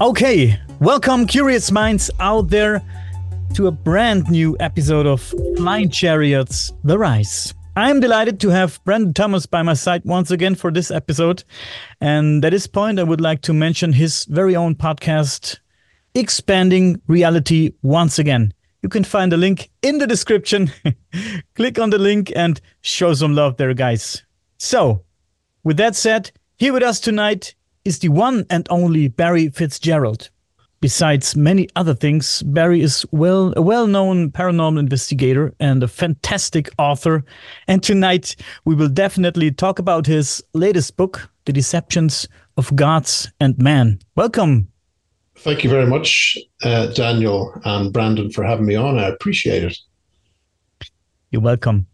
Okay, welcome, curious minds out there, to a brand new episode of Flying Chariots The Rise. I'm delighted to have Brandon Thomas by my side once again for this episode. And at this point, I would like to mention his very own podcast, Expanding Reality, once again. You can find the link in the description. Click on the link and show some love there, guys. So, with that said, here with us tonight is the one and only Barry Fitzgerald. Besides many other things, Barry is well a well-known paranormal investigator and a fantastic author. And tonight we will definitely talk about his latest book, The Deceptions of Gods and Man. Welcome. Thank you very much, uh, Daniel and Brandon, for having me on. I appreciate it. You're welcome.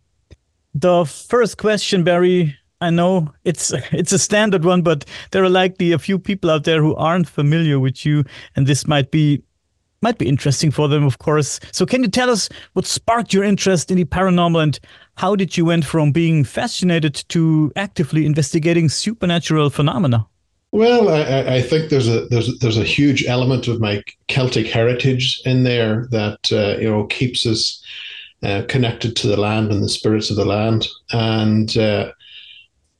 The first question, Barry, I know it's it's a standard one, but there are likely a few people out there who aren't familiar with you, and this might be might be interesting for them, of course. So, can you tell us what sparked your interest in the paranormal, and how did you went from being fascinated to actively investigating supernatural phenomena? Well, I, I think there's a there's there's a huge element of my Celtic heritage in there that uh, you know keeps us uh, connected to the land and the spirits of the land, and uh,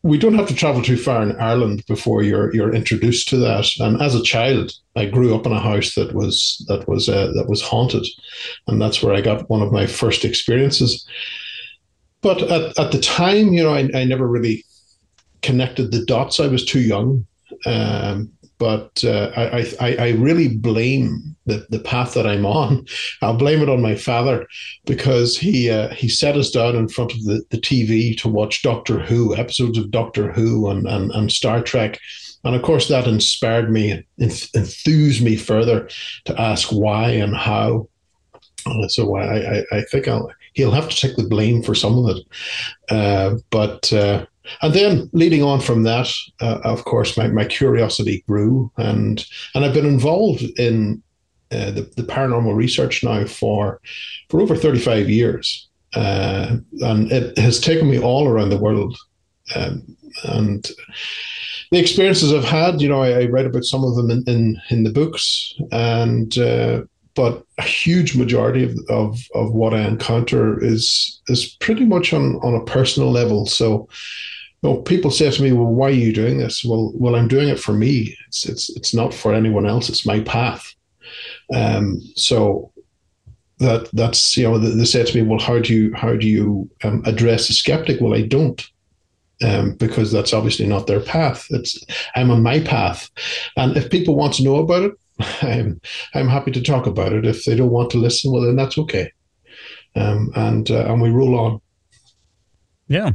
we don't have to travel too far in Ireland before you're you're introduced to that. And as a child, I grew up in a house that was that was uh, that was haunted, and that's where I got one of my first experiences. But at, at the time, you know, I, I never really connected the dots. I was too young. Um, but uh, I, I, I really blame the, the path that I'm on. I'll blame it on my father because he uh, he set us down in front of the, the TV to watch Doctor Who episodes of Doctor Who and, and, and Star Trek. And of course, that inspired me, enthused me further to ask why and how. So I, I, I think I'll, he'll have to take the blame for some of it. Uh, but uh, and then leading on from that, uh, of course, my, my curiosity grew, and and I've been involved in uh, the, the paranormal research now for for over thirty five years, uh, and it has taken me all around the world, um, and the experiences I've had, you know, I, I write about some of them in in, in the books, and uh, but a huge majority of, of, of what I encounter is is pretty much on, on a personal level. So know, people say to me, "Well, why are you doing this?" Well, well, I'm doing it for me. It's it's it's not for anyone else. It's my path. Um, so that that's you know they say to me, "Well, how do you how do you um, address a skeptic?" Well, I don't. Um, because that's obviously not their path. It's I'm on my path, and if people want to know about it, I'm I'm happy to talk about it. If they don't want to listen, well, then that's okay. Um, and uh, and we roll on. Yeah,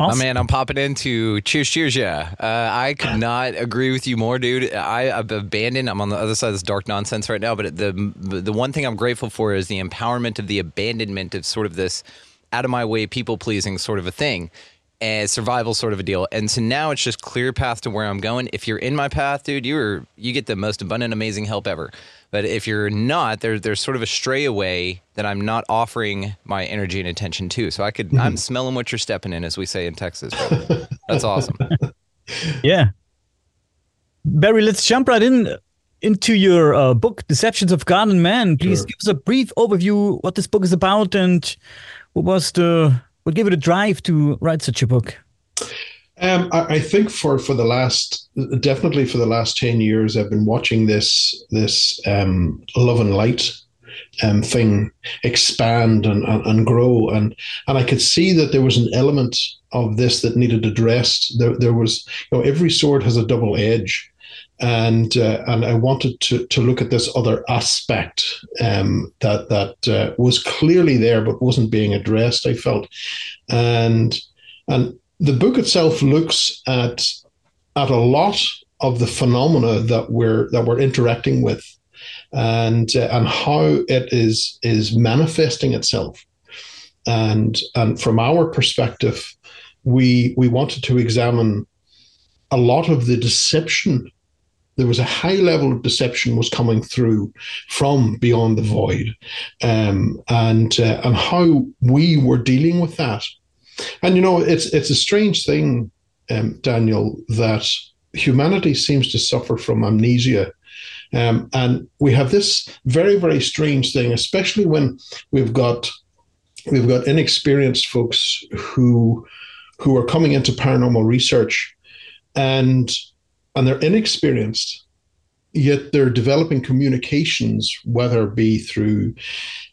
Awesome. Oh man, I'm popping into cheers, cheers, yeah. Uh, I could not agree with you more, dude. I, have abandoned. I'm on the other side of this dark nonsense right now, but the the one thing I'm grateful for is the empowerment of the abandonment of sort of this out of my way people pleasing sort of a thing and survival sort of a deal. And so now it's just clear path to where I'm going. If you're in my path, dude, you're you get the most abundant, amazing help ever. But if you're not, there, there's sort of a stray away that I'm not offering my energy and attention to. So I could, mm-hmm. I'm smelling what you're stepping in, as we say in Texas. That's awesome. Yeah. Barry, let's jump right in into your uh, book, Deceptions of God and Man. Please sure. give us a brief overview what this book is about and what was the what gave it a drive to write such a book. Um, I, I, think for for the last definitely for the last ten years, I've been watching this this um, love and light um, thing expand and, and, and grow, and and I could see that there was an element of this that needed addressed. There there was you know every sword has a double edge. And uh, and I wanted to to look at this other aspect um, that that uh, was clearly there but wasn't being addressed. I felt, and and the book itself looks at at a lot of the phenomena that we're that we're interacting with and uh, and how it is is manifesting itself and and from our perspective we we wanted to examine a lot of the deception there was a high level of deception was coming through from beyond the void. Um, and uh, and how we were dealing with that. And you know, it's it's a strange thing, um, Daniel, that humanity seems to suffer from amnesia. Um, and we have this very, very strange thing, especially when we've got we've got inexperienced folks who who are coming into paranormal research. And and they're inexperienced yet they're developing communications whether it be through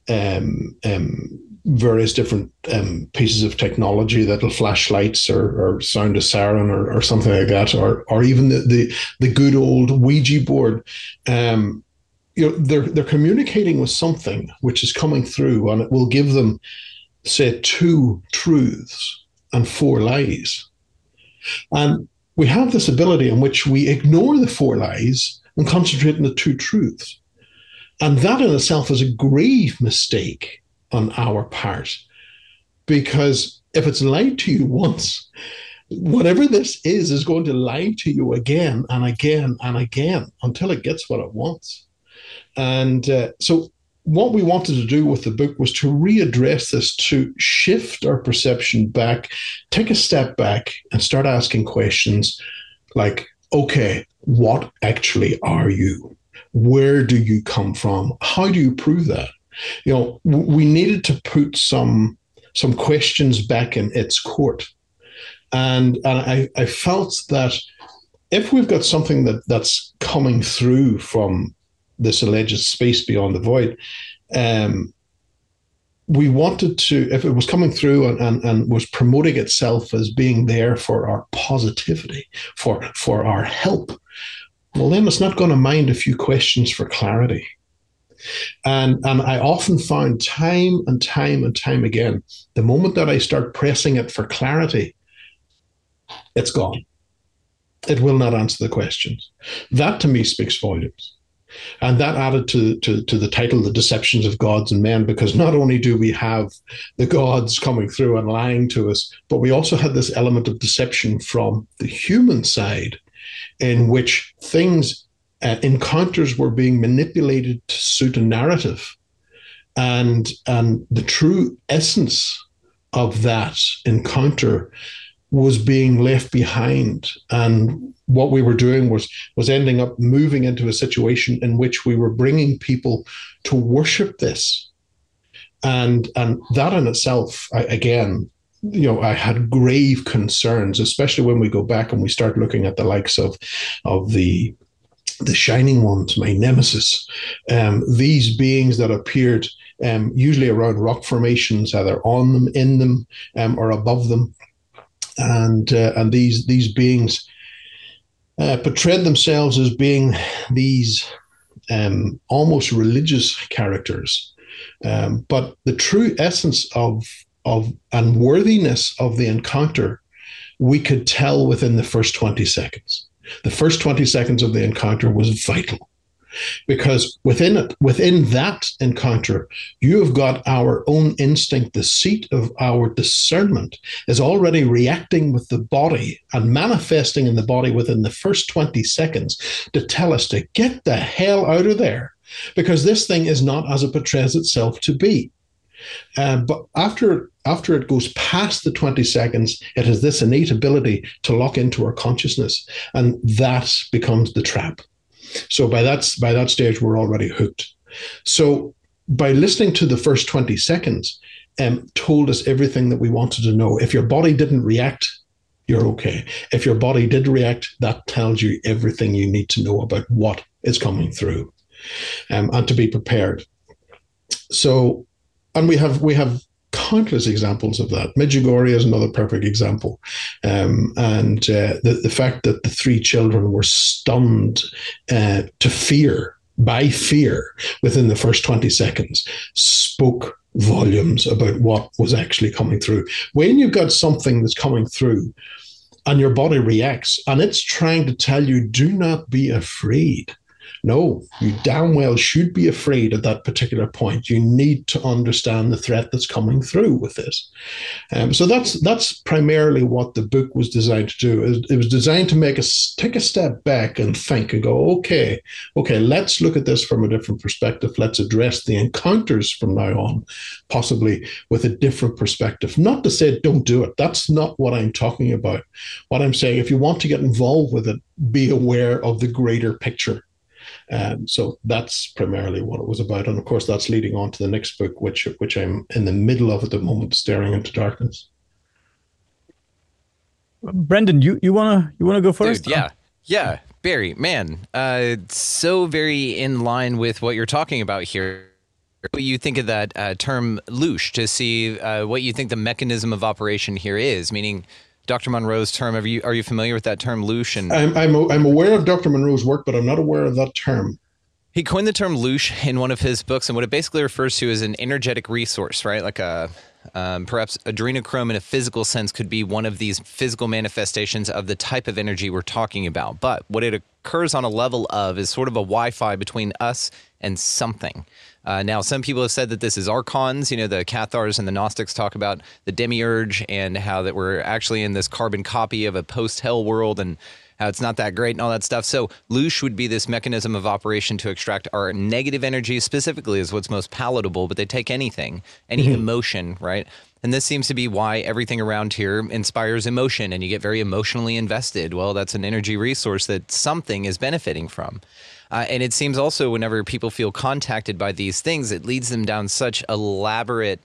um, um, various different um, pieces of technology that'll flash lights or, or sound a siren or, or something like that, or or even the the, the good old Ouija board. Um, you know, they're they're communicating with something which is coming through, and it will give them, say, two truths and four lies. And we have this ability in which we ignore the four lies and concentrate on the two truths. And that in itself is a grave mistake on our part. Because if it's lied to you once, whatever this is, is going to lie to you again and again and again until it gets what it wants. And uh, so, what we wanted to do with the book was to readdress this, to shift our perception back, take a step back, and start asking questions like, okay, what actually are you? Where do you come from? How do you prove that? you know, we needed to put some some questions back in its court, and and I, I felt that if we've got something that that's coming through from this alleged space beyond the void, um, we wanted to, if it was coming through and, and, and was promoting itself as being there for our positivity, for for our help, well, then it's not going to mind a few questions for clarity. And, and I often found time and time and time again, the moment that I start pressing it for clarity, it's gone. It will not answer the questions. That to me speaks volumes. And that added to, to, to the title, The Deceptions of Gods and Men, because not only do we have the gods coming through and lying to us, but we also had this element of deception from the human side, in which things uh, encounters were being manipulated to suit a narrative. And, and the true essence of that encounter was being left behind. And what we were doing was, was ending up moving into a situation in which we were bringing people to worship this. And, and that in itself, I, again, you know, I had grave concerns, especially when we go back and we start looking at the likes of, of the the shining ones, my nemesis, um, these beings that appeared um, usually around rock formations, either on them, in them, um, or above them, and uh, and these these beings uh, portrayed themselves as being these um, almost religious characters. Um, but the true essence of of unworthiness of the encounter, we could tell within the first 20 seconds. The first 20 seconds of the encounter was vital because within it, within that encounter, you have got our own instinct, the seat of our discernment is already reacting with the body and manifesting in the body within the first 20 seconds to tell us to get the hell out of there because this thing is not as it portrays itself to be. Uh, but after after it goes past the 20 seconds, it has this innate ability to lock into our consciousness, and that becomes the trap. So by that by that stage, we're already hooked. So by listening to the first 20 seconds, um, told us everything that we wanted to know. If your body didn't react, you're okay. If your body did react, that tells you everything you need to know about what is coming through, um, and to be prepared. So, and we have we have countless examples of that. Medjugorje is another perfect example. Um, and uh, the, the fact that the three children were stunned uh, to fear, by fear, within the first 20 seconds spoke volumes about what was actually coming through. When you've got something that's coming through, and your body reacts, and it's trying to tell you, do not be afraid no, you damn well should be afraid at that particular point. You need to understand the threat that's coming through with this. Um, so that's that's primarily what the book was designed to do. It, was designed to make us take a step back and think and go, okay, okay, let's look at this from a different perspective. Let's address the encounters from now on, possibly with a different perspective. Not to say don't do it. That's not what I'm talking about. What I'm saying, if you want to get involved with it, be aware of the greater picture um, so that's primarily what it was about, and of course that's leading on to the next book, which which I'm in the middle of at the moment, staring into darkness. Brendan, you you wanna you wanna go first? Dude, yeah, yeah, Barry, man, uh, so very in line with what you're talking about here. What you think of that uh, term "loosh" to see uh, what you think the mechanism of operation here is, meaning Dr. Monroe's term. Are you are you familiar with that term, loosh? And I'm I'm, I'm aware of Dr. Monroe's work, but I'm not aware of that term. He coined the term loosh in one of his books, and what it basically refers to is an energetic resource, right? Like a um, perhaps adrenochrome in a physical sense could be one of these physical manifestations of the type of energy we're talking about. But what it occurs on a level of is sort of a Wi Fi between us and something. Uh, now, some people have said that this is archons. You know, the Cathars and the Gnostics talk about the demiurge and how that we're actually in this carbon copy of a post hell world and how it's not that great and all that stuff. So, Loosh would be this mechanism of operation to extract our negative energy, specifically, is what's most palatable, but they take anything, any mm-hmm. emotion, right? And this seems to be why everything around here inspires emotion and you get very emotionally invested. Well, that's an energy resource that something is benefiting from. Uh, and it seems also whenever people feel contacted by these things, it leads them down such elaborate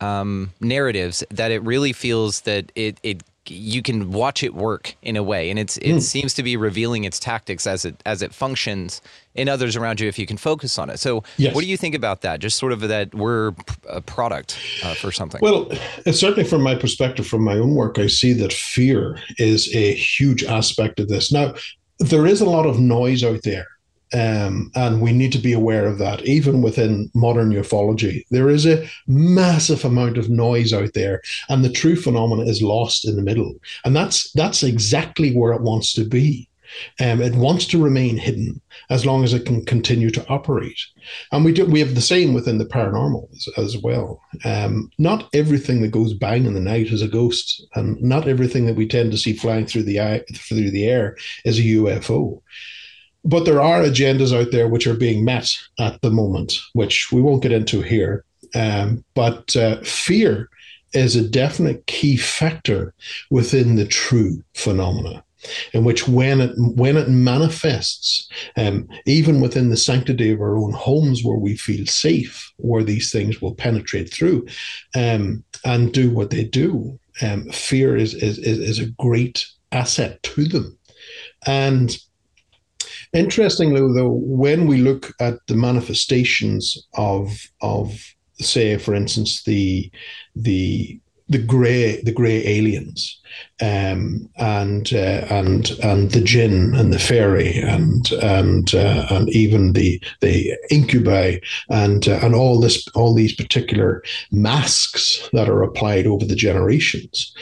um, narratives that it really feels that it it you can watch it work in a way, and it's it mm. seems to be revealing its tactics as it as it functions in others around you if you can focus on it. So, yes. what do you think about that? Just sort of that we're a product uh, for something. Well, certainly from my perspective, from my own work, I see that fear is a huge aspect of this. Now, there is a lot of noise out there. Um, and we need to be aware of that, even within modern ufology. There is a massive amount of noise out there, and the true phenomena is lost in the middle. And that's that's exactly where it wants to be. Um, it wants to remain hidden as long as it can continue to operate. And we do we have the same within the paranormal as, as well. Um, not everything that goes bang in the night is a ghost, and not everything that we tend to see flying through the eye, through the air is a UFO. But there are agendas out there which are being met at the moment, which we won't get into here. Um, but uh, fear is a definite key factor within the true phenomena. In which when it when it manifests, um, even within the sanctity of our own homes where we feel safe, where these things will penetrate through um, and do what they do, um, fear is, is is a great asset to them. And interestingly, though, when we look at the manifestations of of say, for instance, the the the grey the grey aliens um, and uh, and and the jinn and the fairy and and uh, and even the the incubi and uh, and all this all these particular masks that are applied over the generations.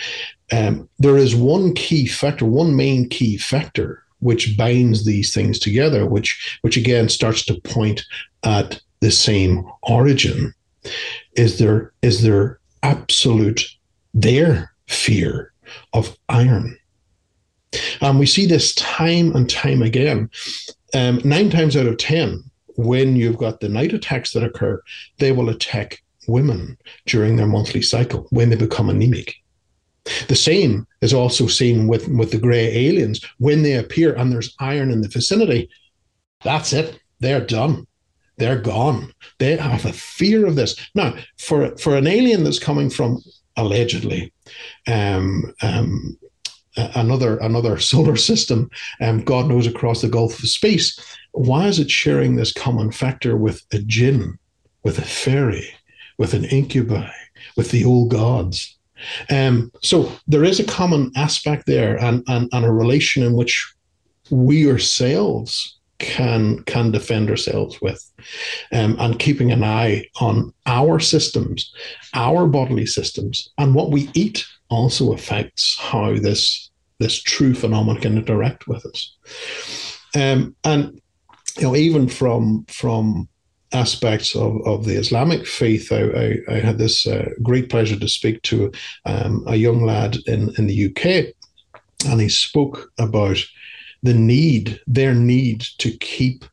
Um, there is one key factor, one main key factor which binds these things together, which which again starts to point at the same origin. Is there is there absolute their fear of iron. And we see this time and time again. Um, nine times out of 10, when you've got the night attacks that occur, they will attack women during their monthly cycle when they become anemic. The same is also seen with, with the grey aliens. When they appear and there's iron in the vicinity, that's it. They're done. They're gone. They have a fear of this. Now, for, for an alien that's coming from allegedly um, um, another another solar system, um, God knows across the Gulf of space. Why is it sharing this common factor with a jinn, with a fairy, with an incubi, with the old gods? Um, so there is a common aspect there, and, and and a relation in which we ourselves can can defend ourselves with um, and keeping an eye on our systems our bodily systems and what we eat also affects how this this true phenomenon can interact with us. Um, and you know even from from aspects of, of the Islamic faith, I, I, I had this uh, great pleasure to speak to um, a young lad in, in the UK, and he spoke about the need, their need to keep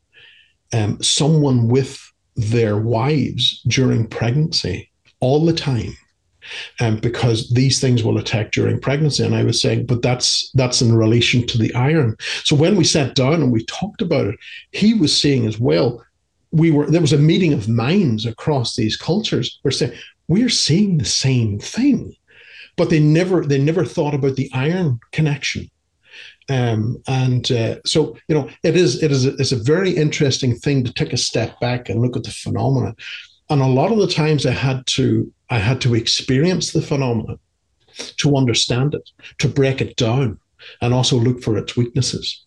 um, someone with their wives during pregnancy all the time. Um, because these things will attack during pregnancy. And I was saying, but that's that's in relation to the iron. So when we sat down and we talked about it, he was saying as well, we were there was a meeting of minds across these cultures. We're saying we're seeing the same thing, but they never they never thought about the iron connection. Um, and uh, so, you know, it is it is a, it's a very interesting thing to take a step back and look at the phenomena. And a lot of the times, I had to I had to experience the phenomena to understand it, to break it down, and also look for its weaknesses.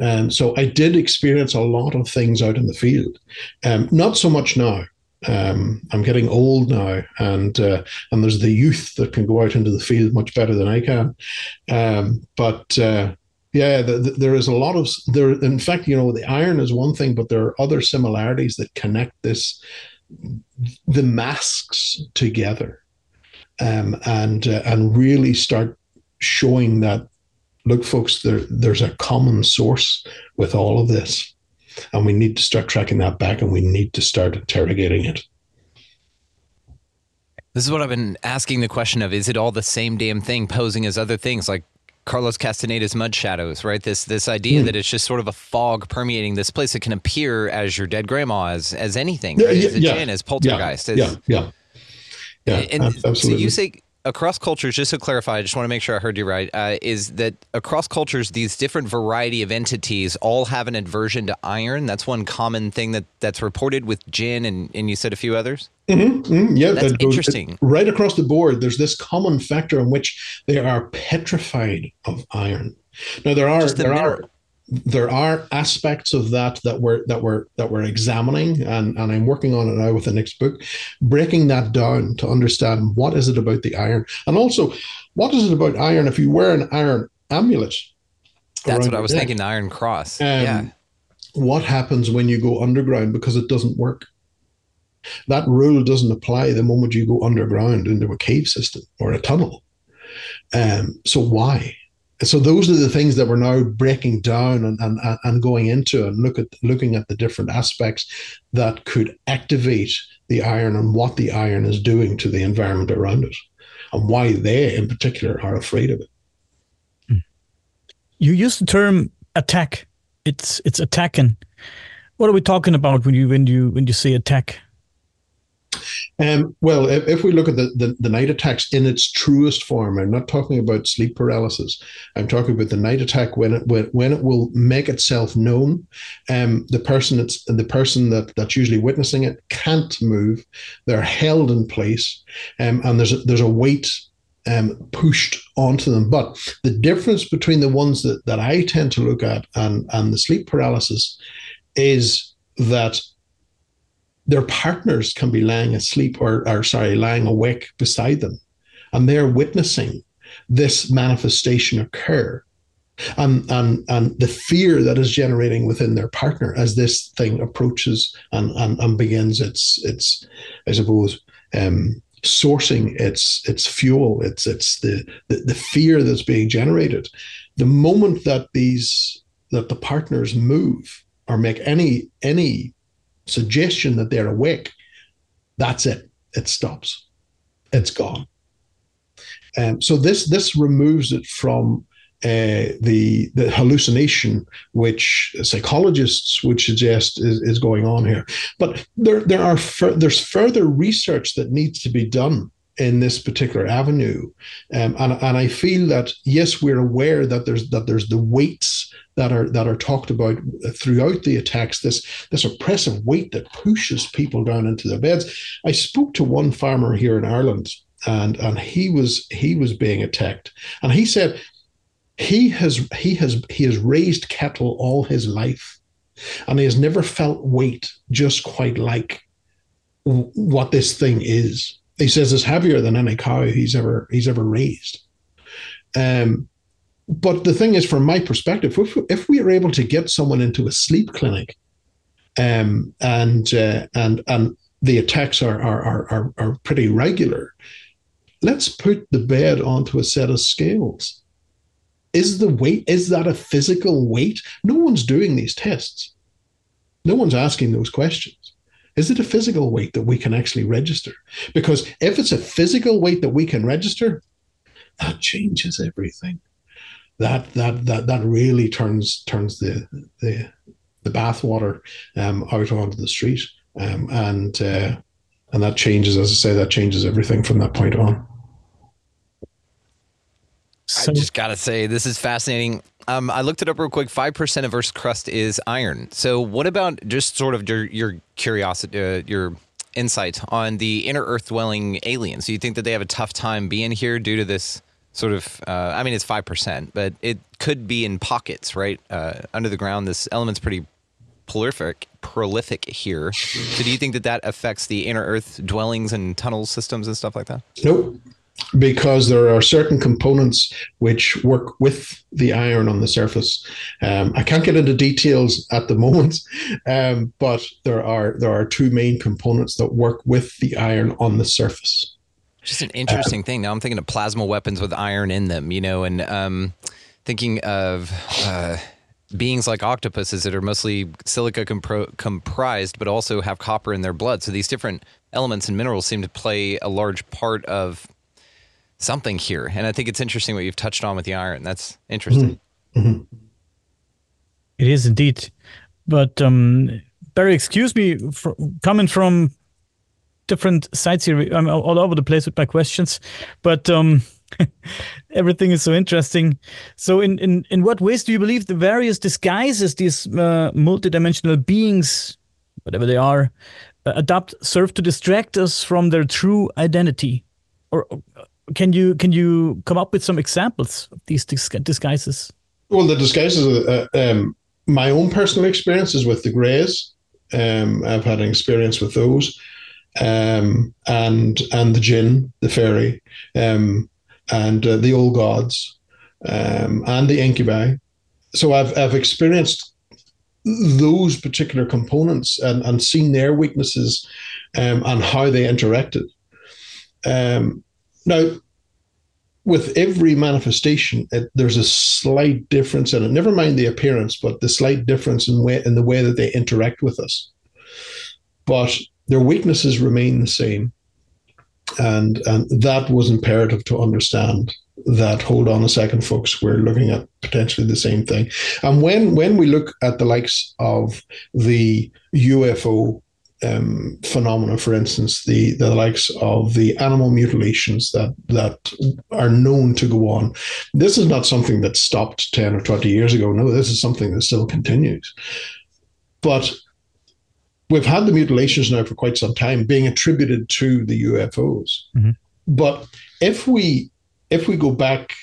And so I did experience a lot of things out in the field. Um, not so much now. Um, I'm getting old now, and uh, and there's the youth that can go out into the field much better than I can. Um, but uh, yeah, the, the, there is a lot of there. In fact, you know, the iron is one thing, but there are other similarities that connect this the masks together, um, and uh, and really start showing that look, folks, there there's a common source with all of this. And we need to start tracking that back and we need to start interrogating it. This is what I've been asking the question of is it all the same damn thing posing as other things like Carlos Castaneda's Mud Shadows, right? This this idea mm. that it's just sort of a fog permeating this place that can appear as your dead grandma, as as anything, yeah, as a yeah, as poltergeist. Yeah, as, yeah, yeah. yeah and absolutely. so you say across cultures, just to clarify, I just want to make sure I heard you right, uh, is that across cultures, these different variety of entities all have an aversion to iron. That's one common thing that that's reported with jinn, and, and you said a few others. Mm-hmm, mm-hmm, yeah, that's that interesting. right across the board, there's this common factor in which they are petrified of iron. Now there are the there mirror. are there are aspects of that that we're that we're that we're examining and, and i'm working on it now with the next book breaking that down to understand what is it about the iron and also what is it about iron? If you wear an iron amulet that's what i was neck, thinking the iron cross. um, yeah. what happens when you go underground? Because it doesn't work. That rule doesn't apply the moment you go underground into a cave system or a tunnel. Um, so why so those are the things that we're now breaking down and, and, and going into and look at looking at the different aspects that could activate the iron and what the iron is doing to the environment around it and why they in particular are afraid of it you use the term attack. It's it's attacking. What are we talking about when you when you when you say attack? Um, well, if, if, we look at the, the, the, night attacks in its truest form, I'm not talking about sleep paralysis. I'm talking about the night attack when it when, when it will make itself known. Um, the person it's the person that that's usually witnessing it can't move. They're held in place, um, and there's a, there's a weight um, pushed onto them. But the difference between the ones that, that I tend to look at and, and the sleep paralysis is that their partners can be lying asleep or, or sorry, lying awake beside them, and they're witnessing this manifestation occur. And, and and the fear that is generating within their partner as this thing approaches and, and, and begins its its I suppose um, sourcing its its fuel it's it's the, the the fear that's being generated the moment that these that the partners move or make any any suggestion that they're awake, that's it. It stops. It's gone. Um, so this this removes it from uh, the the hallucination which psychologists would suggest is, is going on here. But there there are fur- there's further research that needs to be done in this particular avenue, um, and and I feel that yes, we're aware that there's that there's the weights that are that are talked about throughout the attacks. This this oppressive weight that pushes people down into their beds. I spoke to one farmer here in Ireland, and and he was he was being attacked, and he said he has he has he has raised cattle all his life, and he has never felt weight just quite like what this thing is. He says it's heavier than any cow he's ever he's ever raised. Um, but the thing is, from my perspective, if, if we are able to get someone into a sleep clinic, um, and uh, and and the attacks are, are are are pretty regular, let's put the bed onto a set of scales. Is the weight is that a physical weight? No one's doing these tests. No one's asking those questions. Is it a physical weight that we can actually register? Because if it's a physical weight that we can register, that changes everything that that that that really turns turns the the the bathwater um, out onto the street, um, and uh, and that changes, as I say, that changes everything from that point on. So, I just gotta say, this is fascinating. Um, I looked it up real quick. Five percent of Earth's crust is iron. So, what about just sort of your your curiosity, uh, your insight on the inner Earth dwelling aliens? Do you think that they have a tough time being here due to this sort of uh, i mean it's 5% but it could be in pockets right uh, under the ground this element's pretty prolific prolific here so do you think that that affects the inner earth dwellings and tunnel systems and stuff like that nope because there are certain components which work with the iron on the surface. Um, I can't get into details at the moment, um, but there are there are two main components that work with the iron on the surface. Just an interesting uh, thing. Now I'm thinking of plasma weapons with iron in them, you know, and um, thinking of uh, beings like octopuses that are mostly silica compro- comprised, but also have copper in their blood. So these different elements and minerals seem to play a large part of something here. And I think it's interesting what you've touched on with the iron. That's interesting. Mm-hmm. mm-hmm. It is indeed. But um, Barry, excuse me, for, coming from different sites here. I'm all over the place with my questions, but um, everything is so interesting. So, in, in in what ways do you believe the various disguises these uh, multidimensional beings, whatever they are, uh, adopt serve to distract us from their true identity? Or can you can you come up with some examples of these disguises? Well, the disguises. Uh, um, my own personal experiences with the Greys. Um, I've had an experience with those um, and and the jinn, the fairy, um, and uh, the old gods, um, and the incubi. So I've I've experienced those particular components and, and seen their weaknesses um, and how they interacted. Um, now, with every manifestation, it, there's a slight difference in it. Never mind the appearance, but the slight difference in way in the way that they interact with us. But their weaknesses remain the same. And, and that was imperative to understand that hold on a second, folks, we're looking at potentially the same thing. And when when we look at the likes of the UFO um, phenomena, for instance, the the likes of the animal mutilations that that are known to go on. This is not something that stopped ten or twenty years ago. No, this is something that still continues. But we've had the mutilations now for quite some time, being attributed to the UFOs. Mm-hmm. But if we if we go back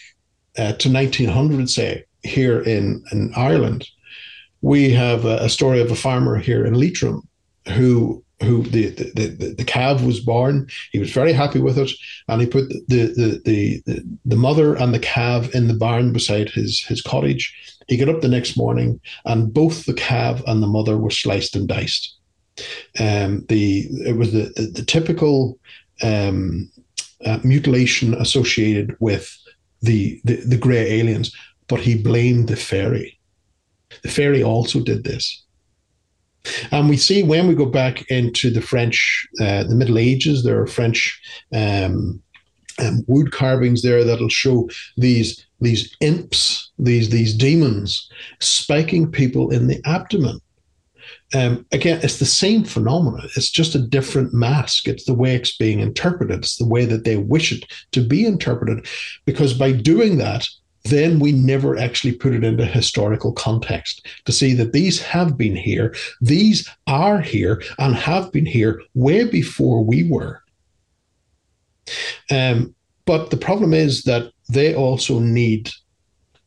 uh, to 1900, say here in in Ireland, we have a, a story of a farmer here in Leitrim who who the, the, the, the calf was born. He was very happy with it, and he put the, the the the the mother and the calf in the barn beside his his cottage. He got up the next morning, and both the calf and the mother were sliced and diced. Um, the it was the the, the typical um, uh, mutilation associated with the, the the grey aliens, but he blamed the fairy. The fairy also did this. And we see when we go back into the French, uh, the Middle Ages, there are French um, um, wood carvings there that'll show these these imps, these these demons, spiking people in the abdomen. Um, again, it's the same phenomena. It's just a different mask. It's the way it's being interpreted. It's the way that they wish it to be interpreted, because by doing that, then we never actually put it into historical context to see that these have been here, these are here, and have been here way before we were. Um, but the problem is that they also need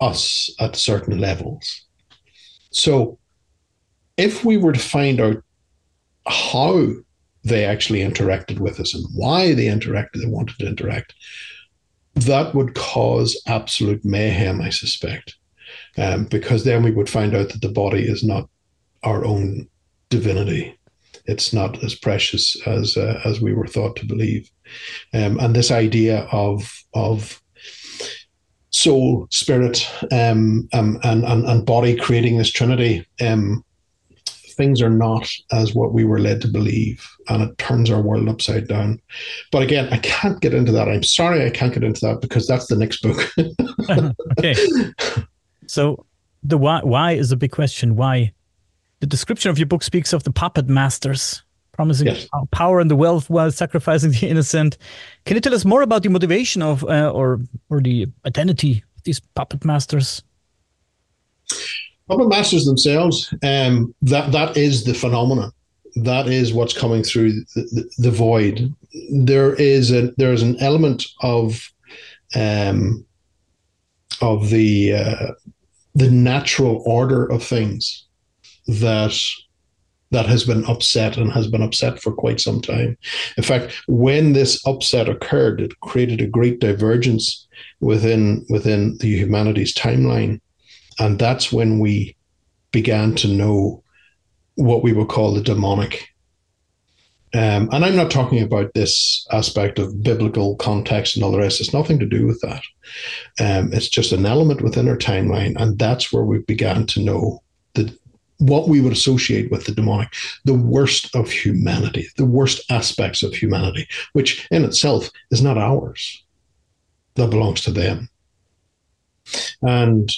us at certain levels. So if we were to find out how they actually interacted with us and why they interacted, they wanted to interact, that would cause absolute mayhem, I suspect, um, because then we would find out that the body is not our own divinity. It's not as precious as uh, as we were thought to believe, um, and this idea of of soul, spirit, um, um, and, and and body creating this trinity um, things are not as what we were led to believe, and it turns our world upside down. But again, I can't get into that. I'm sorry I can't get into that because that's the next book. okay. So the why why is a big question. Why? The description of your book speaks of the puppet masters promising yes. power and the wealth while sacrificing the innocent. Can you tell us more about the motivation of uh, or or the identity of these puppet masters? Puppet masters themselves, um, that that is the phenomenon. That is what's coming through the, the, the void. There is a there is an element of um, of the uh, the natural order of things that that has been upset and has been upset for quite some time. In fact, when this upset occurred, it created a great divergence within within the humanities timeline and that's when we began to know what we would call the demonic. Um, and I'm not talking about this aspect of biblical context and all the rest. It's nothing to do with that. Um, it's just an element within our timeline, and that's where we began to know the what we would associate with the demonic, the worst of humanity, the worst aspects of humanity, which in itself is not ours. That belongs to them. And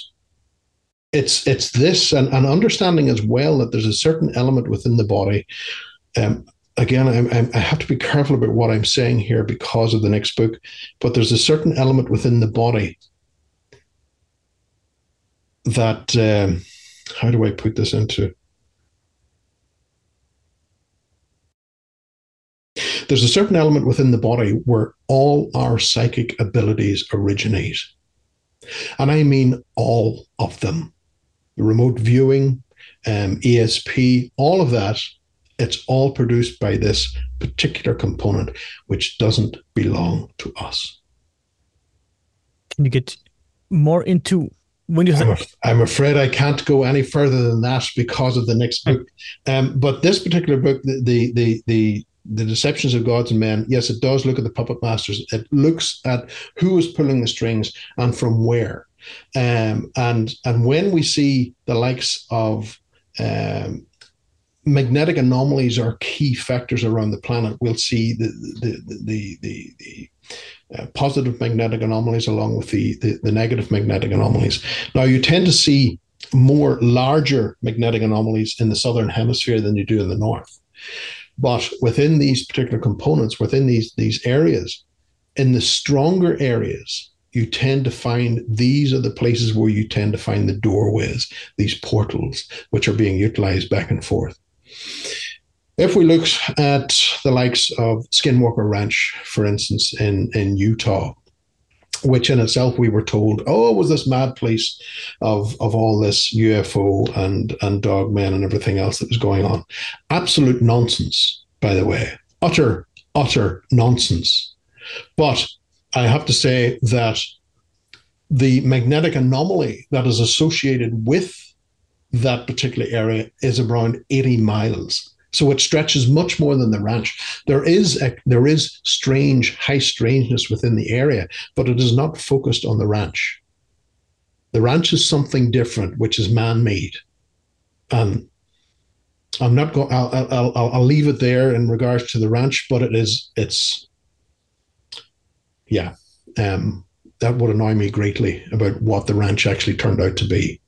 it's it's this and, and understanding as well that there's a certain element within the body. Um, again, I, I have to be careful about what I'm saying here because of the next book, but there's a certain element within the body that um, how do I put this into? There's a certain element within the body where all our psychic abilities originate. And I mean all of them remote viewing, um, ESP, all of that, it's all produced by this particular component, which doesn't belong to us. Can you get more into when you? I'm, I'm afraid I can't go any further than that because of the next book. Um, but this particular book, the the the the the deceptions of gods and men yes it does look at the puppet masters it looks at who is pulling the strings and from where um, and and when we see the likes of um, magnetic anomalies are key factors around the planet, we'll see the the the the, the uh, positive magnetic anomalies along with the, the, the negative magnetic anomalies. Now, you tend to see more larger magnetic anomalies in the southern hemisphere than you do in the north. But within these particular components, within these, these areas, in the stronger areas, you tend to find these are the places where you tend to find the doorways, these portals, which are being utilized back and forth. If we look at the likes of Skinwalker Ranch, for instance, in, in Utah, which in itself we were told, oh, it was this mad place of of all this UFO and and dogmen and everything else that was going on. Absolute nonsense, by the way. Utter, utter nonsense. But I have to say that the magnetic anomaly that is associated with that particular area is around 80 miles. So it stretches much more than the ranch. There is a, there is strange high strangeness within the area, but it is not focused on the ranch. The ranch is something different, which is man-made, and I'm not going. I'll, I'll I'll leave it there in regards to the ranch, but it is it's yeah. Um, that would annoy me greatly about what the ranch actually turned out to be.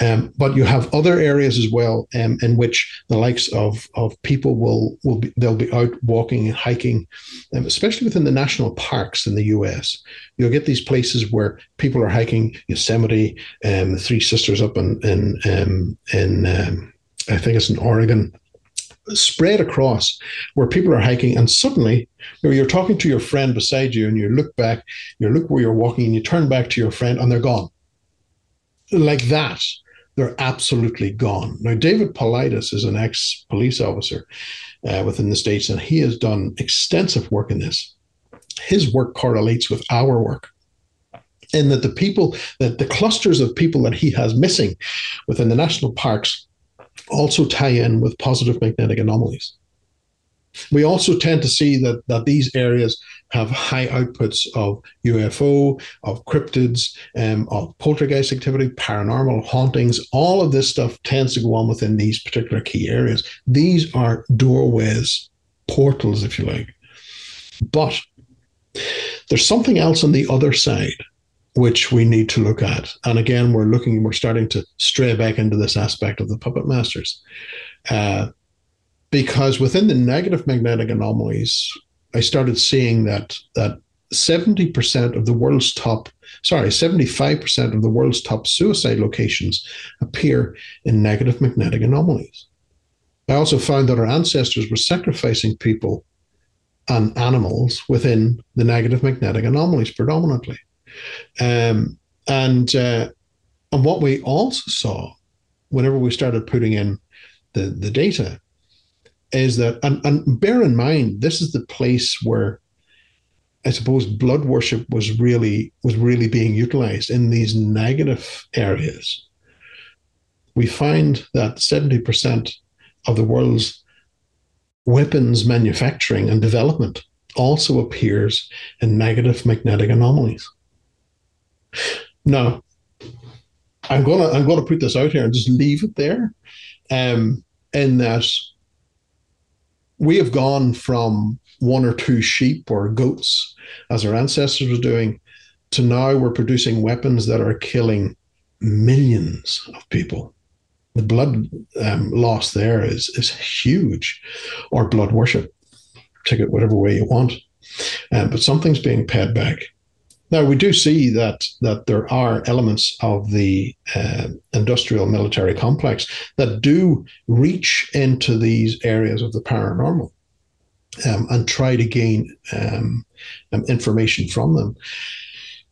Um, but you have other areas as well um, in which the likes of of people will will be they'll be out walking and hiking, um, especially within the national parks in the U.S. You'll get these places where people are hiking Yosemite, um, the Three Sisters up in in um, in um, I think it's in Oregon, spread across where people are hiking and suddenly you know, you're talking to your friend beside you and you look back you look where you're walking and you turn back to your friend and they're gone like that, they're absolutely gone. Now, David Paulides is an ex police officer uh, within the States, and he has done extensive work in this. His work correlates with our work in that the people, that the clusters of people that he has missing within the national parks also tie in with positive magnetic anomalies. We also tend to see that, that these areas have high outputs of UFO, of cryptids, um, of poltergeist activity, paranormal hauntings. All of this stuff tends to go on within these particular key areas. These are doorways, portals, if you like. But there's something else on the other side which we need to look at. And again, we're looking, we're starting to stray back into this aspect of the puppet masters. Uh, because within the negative magnetic anomalies, I started seeing that that 70% of the world's top, sorry, 75% of the world's top suicide locations appear in negative magnetic anomalies. I also found that our ancestors were sacrificing people and animals within the negative magnetic anomalies predominantly. Um, and uh, and what we also saw whenever we started putting in the, the data is that, and, and bear in mind, this is the place where I suppose blood worship was really was really being utilized in these negative areas. We find that 70% of the world's weapons manufacturing and development also appears in negative magnetic anomalies. Now, I'm gonna I'm gonna put this out here and just leave it there. Um, in that we have gone from one or two sheep or goats, as our ancestors were doing, to now we're producing weapons that are killing millions of people. The blood um, loss there is is huge, or blood worship. Take it whatever way you want, um, but something's being paid back. Now we do see that that there are elements of the uh, industrial military complex that do reach into these areas of the paranormal um, and try to gain um, um information from them.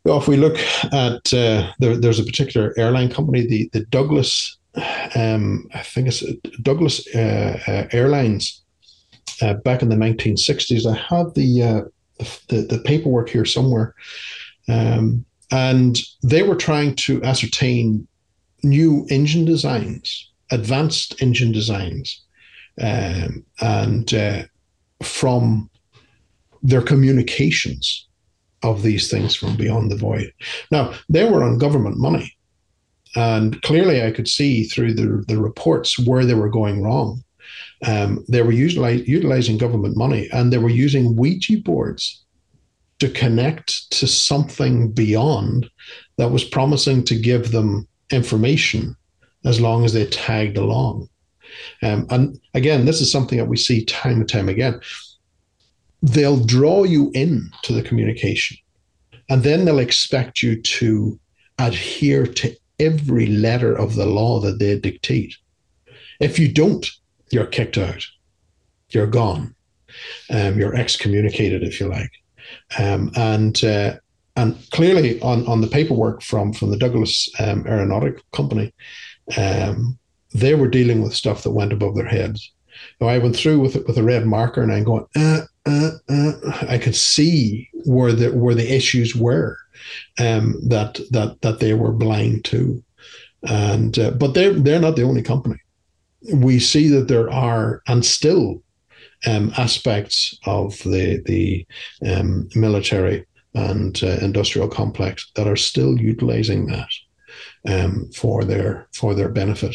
Well, if we look at uh, there, there's a particular airline company, the the Douglas, um, I think it's Douglas uh, uh, Airlines, uh, back in the 1960s. I have the, uh, the the paperwork here somewhere um, and they were trying to ascertain new engine designs, advanced engine designs, um, and uh, from their communications of these things from beyond the void. Now, they were on government money. And clearly, I could see through the, the reports where they were going wrong. Um, they were utilize, utilizing government money and they were using Ouija boards to connect to something beyond that was promising to give them information as long as they tagged along. Um, and again, this is something that we see time and time again. They'll draw you in to the communication, and then they'll expect you to adhere to every letter of the law that they dictate. If you don't, you're kicked out, you're gone, um, you're excommunicated, if you like. Um, and uh, and clearly on, on the paperwork from from the Douglas um, Aeronautic Company, um, they were dealing with stuff that went above their heads. So I went through with it with a red marker and I'm going, uh, uh, uh. I could see where the where the issues were, um, that that that they were blind to, and uh, but they're they're not the only company. We see that there are and still um, aspects of the the um, military and uh, industrial complex that are still utilizing that um, for their for their benefit.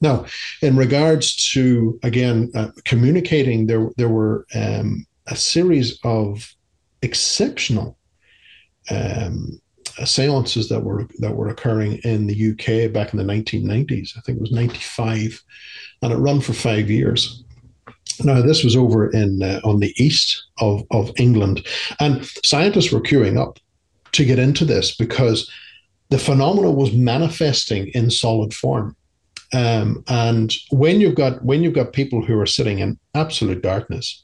Now, in regards to again uh, communicating, there there were um, a series of exceptional um, seances that were that were occurring in the UK back in the 1990s. I think it was 95, and it ran for five years. Now, this was over in uh, on the east of, of England, and scientists were queuing up to get into this because the phenomena was manifesting in solid form. Um, and when you've got when you've got people who are sitting in absolute darkness,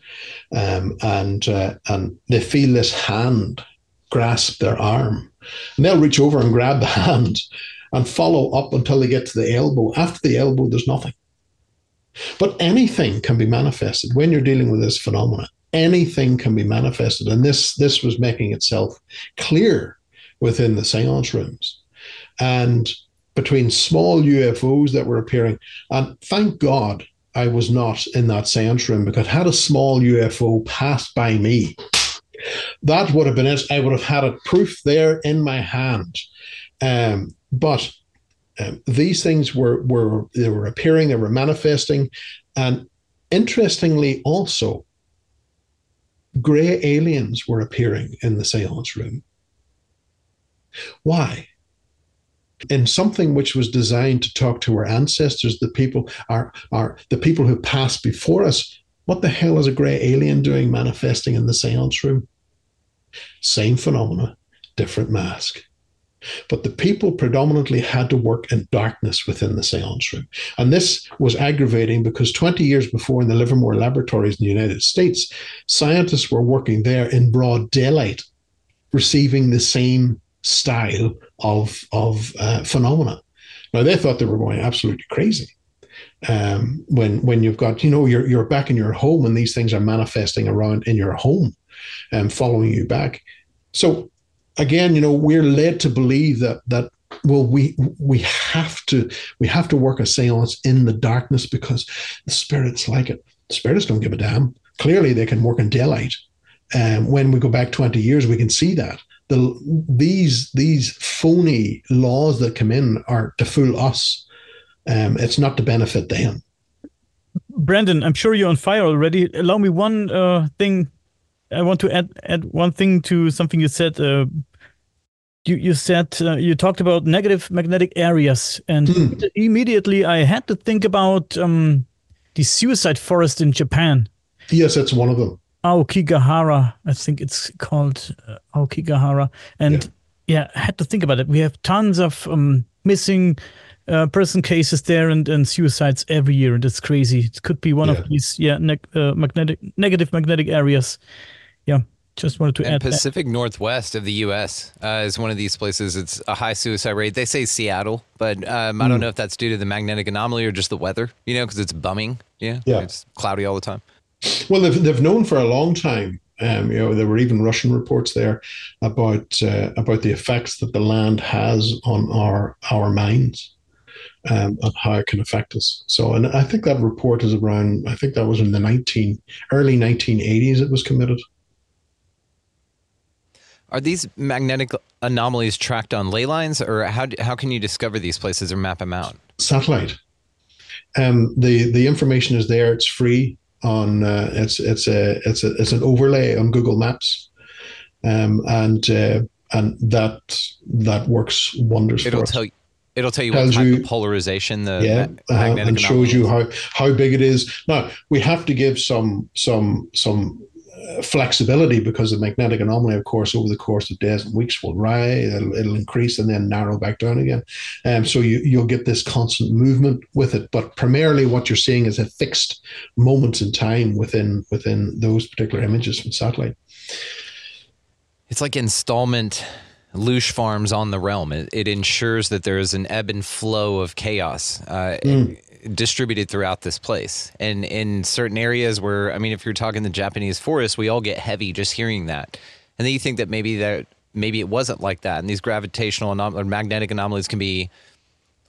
um, and uh, and they feel this hand grasp their arm, and they'll reach over and grab the hand and follow up until they get to the elbow. After the elbow, there's nothing. But anything can be manifested when you're dealing with this phenomenon. Anything can be manifested, and this this was making itself clear within the seance rooms, and between small UFOs that were appearing. And thank God I was not in that seance room because had a small UFO passed by me, that would have been it. I would have had a proof there in my hand. Um, but um, these things were were they were appearing, they were manifesting, and interestingly, also, grey aliens were appearing in the seance room. Why? In something which was designed to talk to our ancestors, the people are are the people who passed before us. What the hell is a grey alien doing manifesting in the seance room? Same phenomena, different mask. But the people predominantly had to work in darkness within the seance room. And this was aggravating because 20 years before in the Livermore laboratories in the United States, scientists were working there in broad daylight, receiving the same style of, of uh, phenomena. Now, they thought they were going absolutely crazy. Um, when when you've got you know you're you're back in your home and these things are manifesting around in your home and um, following you back. So again, you know, we're led to believe that that well, we we have to we have to work a seance in the darkness because the spirits like it. The spirits don't give a damn. Clearly, they can work in daylight. And um, when we go back 20 years, we can see that. The, these these phony laws that come in are to fool us. Um, it's not to benefit them. Brandon, I'm sure you're on fire already. Allow me one uh, thing I want to add add one thing to something you said. Uh, you you said uh, you talked about negative magnetic areas, and mm. immediately I had to think about um, the suicide forest in Japan. Yes, that's one of them. Aokigahara, I think it's called uh, Aokigahara, and yeah. yeah. I had to think about it. We have tons of um, missing uh, person cases there and, and suicides every year, and it's crazy. It could be one yeah. of these yeah uh, magnetic negative magnetic areas yeah, just wanted to and add. Pacific that. Northwest of the U.S. Uh, is one of these places. It's a high suicide rate. They say Seattle, but um, mm. I don't hmm. know if that's due to the magnetic anomaly or just the weather. You know, because it's bumming. Yeah, yeah, it's cloudy all the time. Well, they've they've known for a long time. Um, you know, there were even Russian reports there about uh, about the effects that the land has on our our minds. Um, and how it can affect us. So, and I think that report is around. I think that was in the nineteen early nineteen eighties. It was committed. Are these magnetic anomalies tracked on ley lines, or how, how can you discover these places or map them out? Satellite. Um, the the information is there. It's free on. Uh, it's it's a it's a it's an overlay on Google Maps, um, and uh, and that that works wonders. It'll tell you. It'll tell you what type you, of polarization the yeah, uh, and shows you how how big it is. Now we have to give some some some flexibility because the magnetic anomaly, of course, over the course of days and weeks will rise, it'll, it'll increase and then narrow back down again. Um, so you, you'll get this constant movement with it. But primarily, what you're seeing is a fixed moments in time within within those particular images from satellite. It's like installment loosh farms on the realm. It, it, ensures that there is an ebb and flow of chaos. Uh, mm distributed throughout this place. And in certain areas where, I mean, if you're talking the Japanese forest, we all get heavy just hearing that. And then you think that maybe that maybe it wasn't like that, and these gravitational anom- or magnetic anomalies can be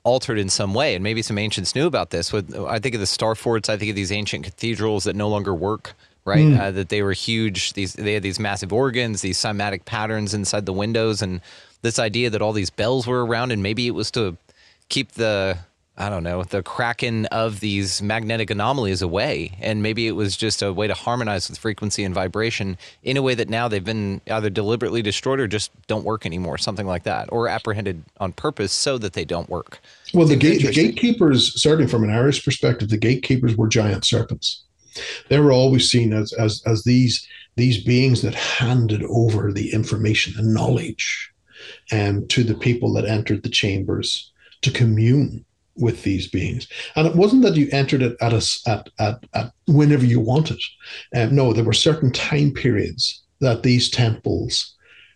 altered in some way. And maybe some ancients knew about this. With I think of the star forts, I think of these ancient cathedrals that no longer work. Right, mm. uh, that they were huge. These they had these massive organs, these cymatic patterns inside the windows, and this idea that all these bells were around, and maybe it was to keep the I don't know, the cracking of these magnetic anomalies away. And maybe it was just a way to harmonize with frequency and vibration in a way that now they've been either deliberately destroyed or just don't work anymore, something like that, or apprehended on purpose so that they don't work. Well, the, gate, the gatekeepers, certainly from an Irish perspective, the gatekeepers were giant serpents. They were always seen as, as, as these, these beings that handed over the information and knowledge um, to the people that entered the chambers to commune with these beings. And it wasn't that you entered it at a, at, at, at whenever you wanted. Um, no, there were certain time periods that these temples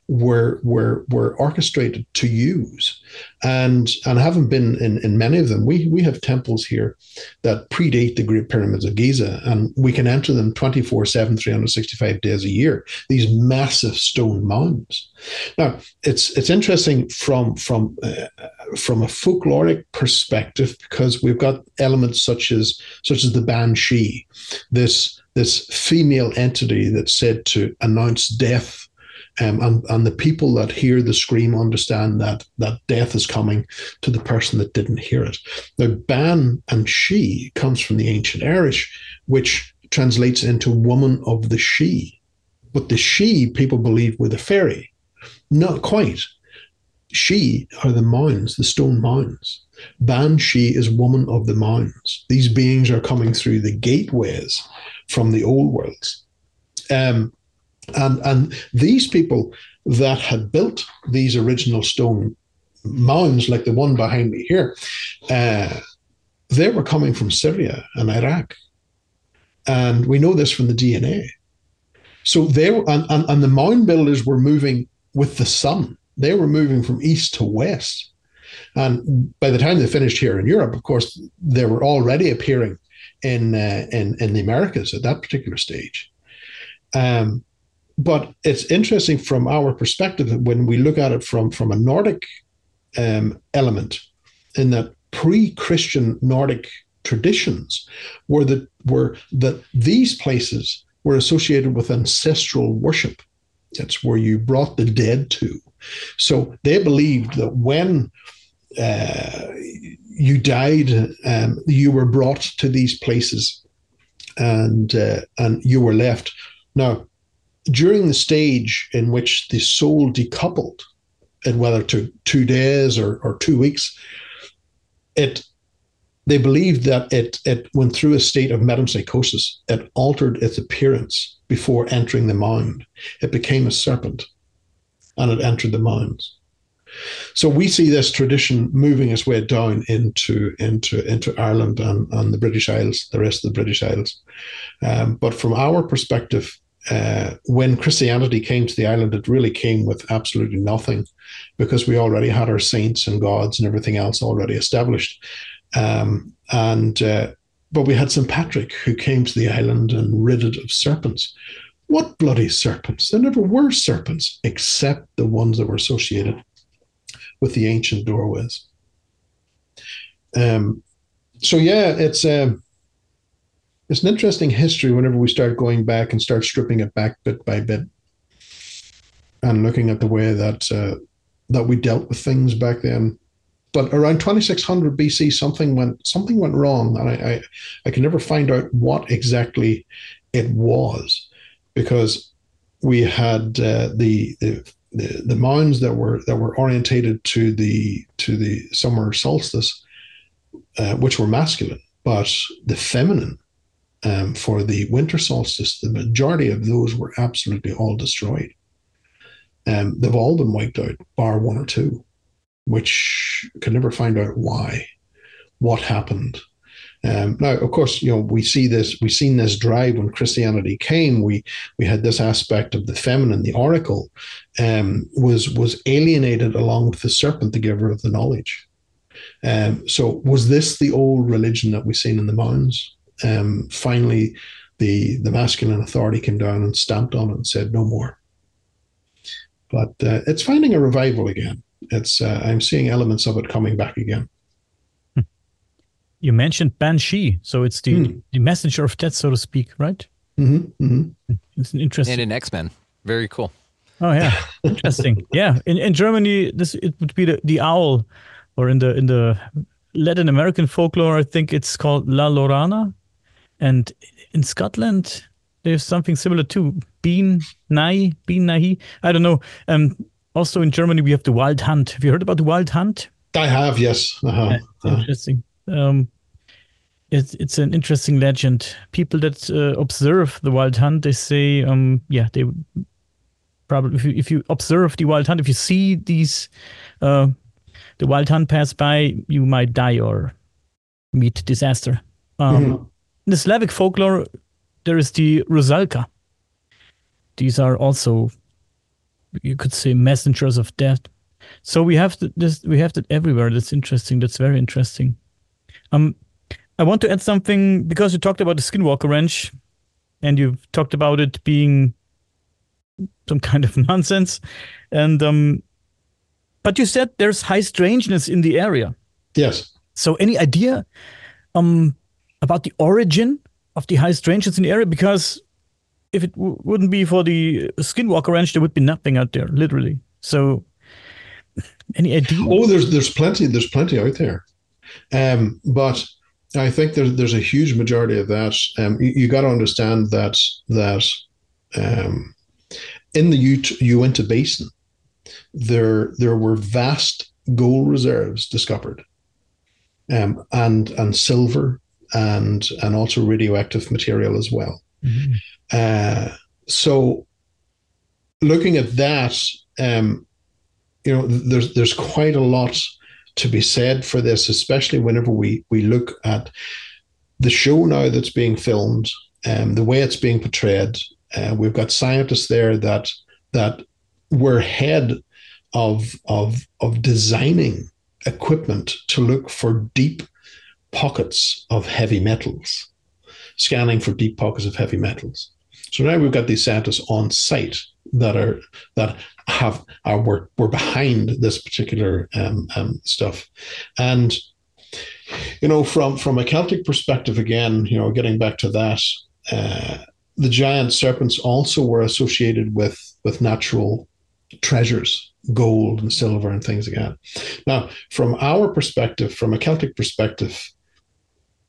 were were were orchestrated to use. And and haven't been in, in many of them we we have temples here that predate the great pyramids of giza and we can enter them 24 7 365 days a year these massive stone mounds now it's it's interesting from from uh, from a folkloric perspective because we've got elements such as such as the banshee this this female entity that's said to announce death um, and, and the people that hear the scream understand that that death is coming to the person that didn't hear it. Now, ban and she comes from the ancient Irish, which translates into woman of the she. But the she people believe were the fairy. Not quite. She are the mounds, the stone mounds. Ban she is woman of the mounds. These beings are coming through the gateways from the old worlds. Um, and, and these people that had built these original stone mounds, like the one behind me here, uh, they were coming from Syria and Iraq. And we know this from the DNA. So they were, and, and, and the mound builders were moving with the sun. They were moving from east to west. And by the time they finished here in Europe, of course, they were already appearing in uh, in in the Americas at that particular stage. Um, but it's interesting from our perspective when we look at it from from a Nordic um, element, in that pre-Christian Nordic traditions were that were that these places were associated with ancestral worship. That's where you brought the dead to. So they believed that when uh, you died, um, you were brought to these places, and uh, and you were left. Now, during the stage in which the soul decoupled, and whether to two days or, or two weeks, it they believed that it it went through a state of metempsychosis. It altered its appearance before entering the mound. It became a serpent, and it entered the mounds. So we see this tradition moving its way down into into into Ireland and, and the British Isles, the rest of the British Isles. Um, but from our perspective, uh, when Christianity came to the island, it really came with absolutely nothing because we already had our saints and gods and everything else already established. Um, and uh, but we had St. Patrick who came to the island and rid it of serpents. What bloody serpents? There never were serpents except the ones that were associated with the ancient doorways. Um, so yeah, it's. Um, it's an interesting history whenever we start going back and start stripping it back bit by bit and looking at the way that uh, that we dealt with things back then. But around 2600 BC, something went something went wrong, and I, I, I can never find out what exactly it was, because we had uh, the, the the mounds that were that were orientated to the to the summer solstice, uh, which were masculine, but the feminine um, for the winter solstice, the majority of those were absolutely all destroyed. Um, they've all been wiped out, bar one or two, which can never find out why, what happened. Um, now, of course, you know we see this. We've seen this drive when Christianity came. We we had this aspect of the feminine, the oracle, um, was was alienated along with the serpent, the giver of the knowledge. Um, so, was this the old religion that we've seen in the mounds? Um, finally, the the masculine authority came down and stamped on it and said no more. But uh, it's finding a revival again. It's uh, I'm seeing elements of it coming back again you mentioned Banshee, so it's the, mm. the messenger of death, so to speak, right? Mm-hmm, mm-hmm. It's an interesting. And in X Men, very cool. Oh yeah, interesting. yeah, in, in Germany, this it would be the, the owl, or in the in the Latin American folklore, I think it's called La Llorona, and in Scotland, there's something similar too. Bean Nighe, Bean Nahi. I don't know. Um, also in Germany, we have the Wild Hunt. Have you heard about the Wild Hunt? I have, yes. Uh-huh. Uh-huh. Interesting. Um, it's it's an interesting legend. People that uh, observe the wild hunt, they say, um, yeah, they probably if you, if you observe the wild hunt, if you see these, uh, the wild hunt pass by, you might die or meet disaster. Um, mm-hmm. In the Slavic folklore, there is the Rusalka. These are also, you could say, messengers of death. So we have this, we have that everywhere. That's interesting. That's very interesting. Um, I want to add something because you talked about the Skinwalker Ranch, and you've talked about it being some kind of nonsense, and um, but you said there's high strangeness in the area. Yes. So, any idea um about the origin of the high strangeness in the area? Because if it wouldn't be for the Skinwalker Ranch, there would be nothing out there, literally. So, any idea? Oh, there's there's plenty. There's plenty out there. Um, but I think there's there's a huge majority of that. Um, you, you got to understand that that um, in the Uinta Basin, there there were vast gold reserves discovered, um, and and silver and and also radioactive material as well. Mm-hmm. Uh, so, looking at that, um, you know, there's there's quite a lot to be said for this, especially whenever we we look at the show now that's being filmed, um, the way it's being portrayed. Uh, we've got scientists there that that were head of of of designing equipment to look for deep pockets of heavy metals, scanning for deep pockets of heavy metals. So now we've got these scientists on site that are that have are were, were behind this particular um, um, stuff, and you know from from a Celtic perspective again, you know, getting back to that, uh, the giant serpents also were associated with with natural treasures, gold and silver and things like that. Now, from our perspective, from a Celtic perspective,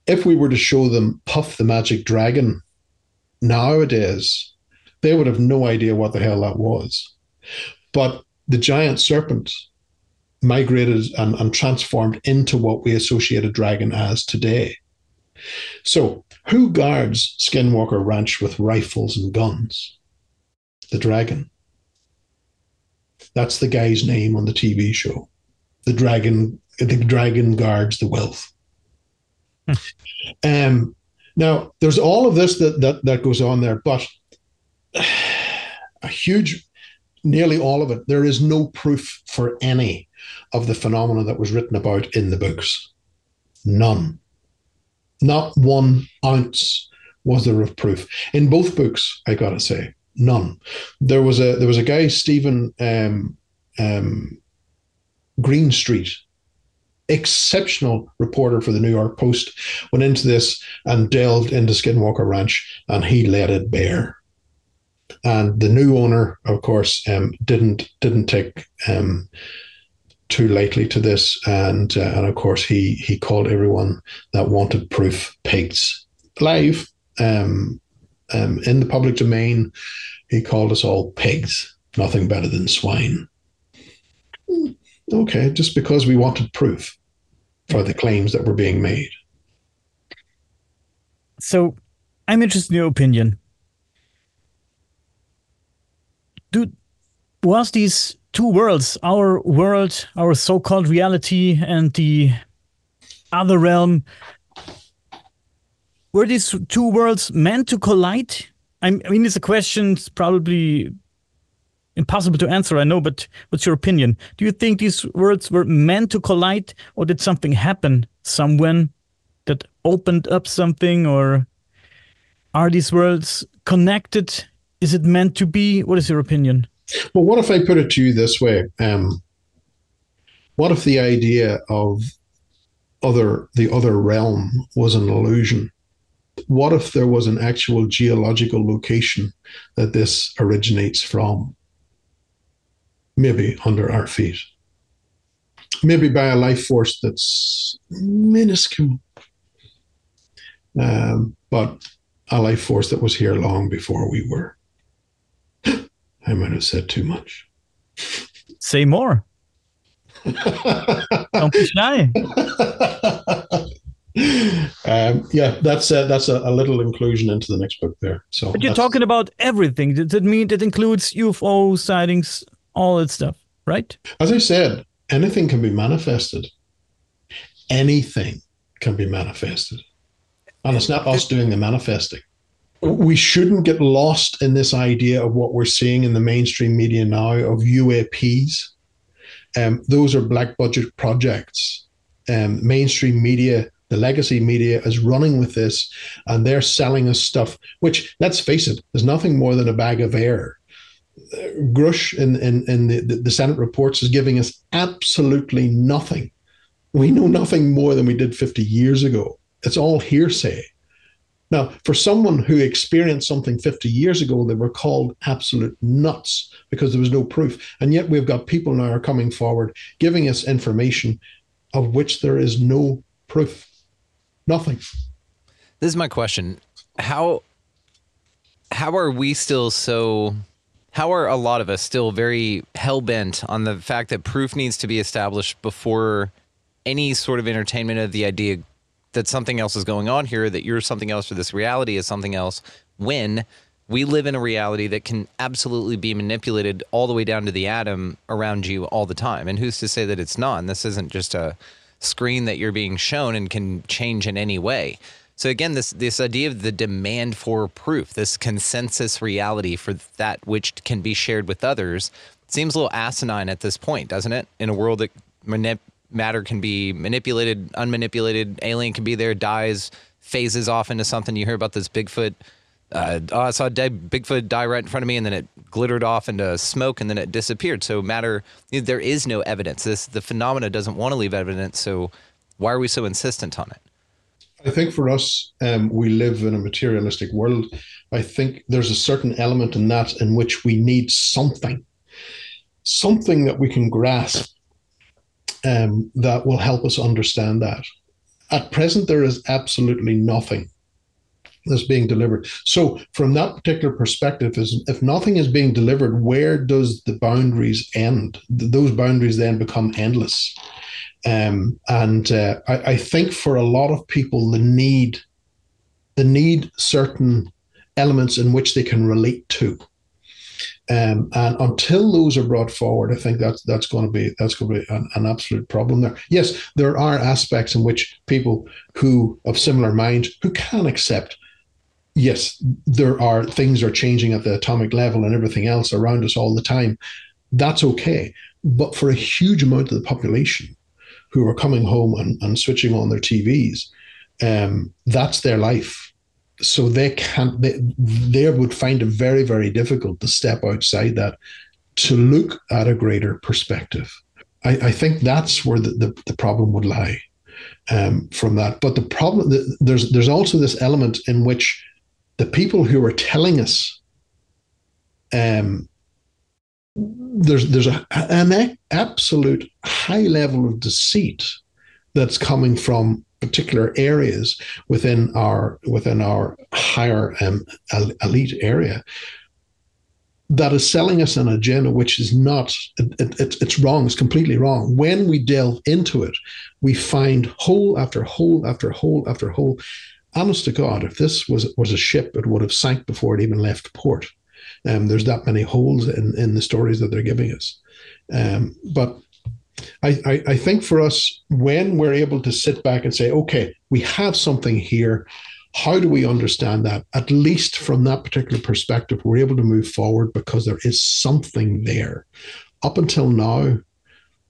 if we were to show them Puff the Magic Dragon nowadays, they would have no idea what the hell that was. But the giant serpent migrated and, and transformed into what we associate a dragon as today. So, who guards Skinwalker Ranch with rifles and guns? The dragon. That's the guy's name on the TV show. The dragon, the dragon guards the wealth. Um, now, there's all of this that that that goes on there, but a huge, nearly all of it, there is no proof for any of the phenomena that was written about in the books. None. Not one ounce was there of proof in both books. I gotta say, none. There was a there was a guy Steven um, um, Greenstreet exceptional reporter for the New York Post, went into this and delved into Skinwalker Ranch, and he let it bare. And the new owner, of course, um, didn't didn't take um, too lightly to this, and uh, and of course he he called everyone that wanted proof pigs live. Um, Um, in the public domain, he called us all pigs, nothing better than swine. Hmm, okay, just because we wanted proof for the claims that were being made. So I'm interested in your opinion. Do was these two worlds, our world, our so-called reality, and the other realm, were these two worlds meant to collide? I mean, it's a question probably impossible to answer, I know, but what's your opinion? Do you think these worlds were meant to collide, or did something happen somewhere that opened up something, or are these worlds connected? Is it meant to be? What is your opinion? Well, what if I put it to you this way? Um, what if the idea of other the other realm was an illusion? What if there was an actual geological location that this originates from? Maybe under our feet. Maybe by a life force that's minuscule. Um, but a life force that was here long before we were. I might have said too much. Say more. Don't be shy. Um, yeah, that's a, that's a, a, little inclusion into the next book there. So, but you're talking about everything. Does it mean it includes UFO sightings, all that stuff, right? As I said, anything can be manifested. Anything can be manifested, and it's not us doing the manifesting we shouldn't get lost in this idea of what we're seeing in the mainstream media now of UAPs. Um, those are black budget projects. Um, mainstream media, the legacy media, is running with this, and they're selling us stuff. Which, let's face it, is nothing more than a bag of air. Grusch in, in, in the, the Senate reports is giving us absolutely nothing. We know nothing more than we did 50 years ago. It's all hearsay. Now, for someone who experienced something 50 years ago, they were called absolute nuts because there was no proof. And yet we've got people now are coming forward giving us information of which there is no proof. Nothing. This is my question. How how are we still so how are a lot of us still very hell bent on the fact that proof needs to be established before any sort of entertainment of the idea that something else is going on here, that you're something else, or this reality is something else, when we live in a reality that can absolutely be manipulated all the way down to the atom around you all the time. And who's to say that it's not? And this isn't just a screen that you're being shown and can change in any way. So again, this this idea of the demand for proof, this consensus reality for that which can be shared with others, seems a little asinine at this point, doesn't it? In a world that manip- matter can be manipulated, unmanipulated. Alien can be there, dies, phases off into something. You hear about this Bigfoot. Uh, oh, I saw a dead Bigfoot die right in front of me, and then it glittered off into smoke, and then it disappeared. So matter, there is no evidence. This the phenomena doesn't want to leave evidence. So why are we so insistent on it? I think for us, um, we live in a materialistic world. I think there's a certain element in that in which we need something, something that we can grasp um, that will help us understand that. At present, there is absolutely nothing that's being delivered. So, from that particular perspective, is if nothing is being delivered, where does the boundaries end? Those boundaries then become endless. Um, and uh, I, I think for a lot of people, the need, the need certain elements in which they can relate to. Um, and until those are brought forward, I think that's that's going to be that's going to be an, an, absolute problem there. Yes, there are aspects in which people who of similar mind who can accept. Yes, there are things are changing at the atomic level and everything else around us all the time. That's okay, but for a huge amount of the population who are coming home and, and switching on their TVs, um, that's their life. So they can't they, they would find it very very difficult to step outside that to look at a greater perspective. I, I think that's where the, the, the problem would lie um, from that. But the problem there's there's also this element in which the people who are telling us um, there's there's a, an absolute high level of deceit that's coming from particular areas within our within our higher um, elite area that is selling us an agenda which is not it, it, it's wrong it's completely wrong. When we delve into it we find hole after hole after hole after hole honest to god if this was was a ship it would have sank before it even left port um, there's that many holes in in the stories that they're giving us um, but I, I, I think for us when we're able to sit back and say okay we have something here how do we understand that? At least from that particular perspective, we're able to move forward because there is something there. Up until now,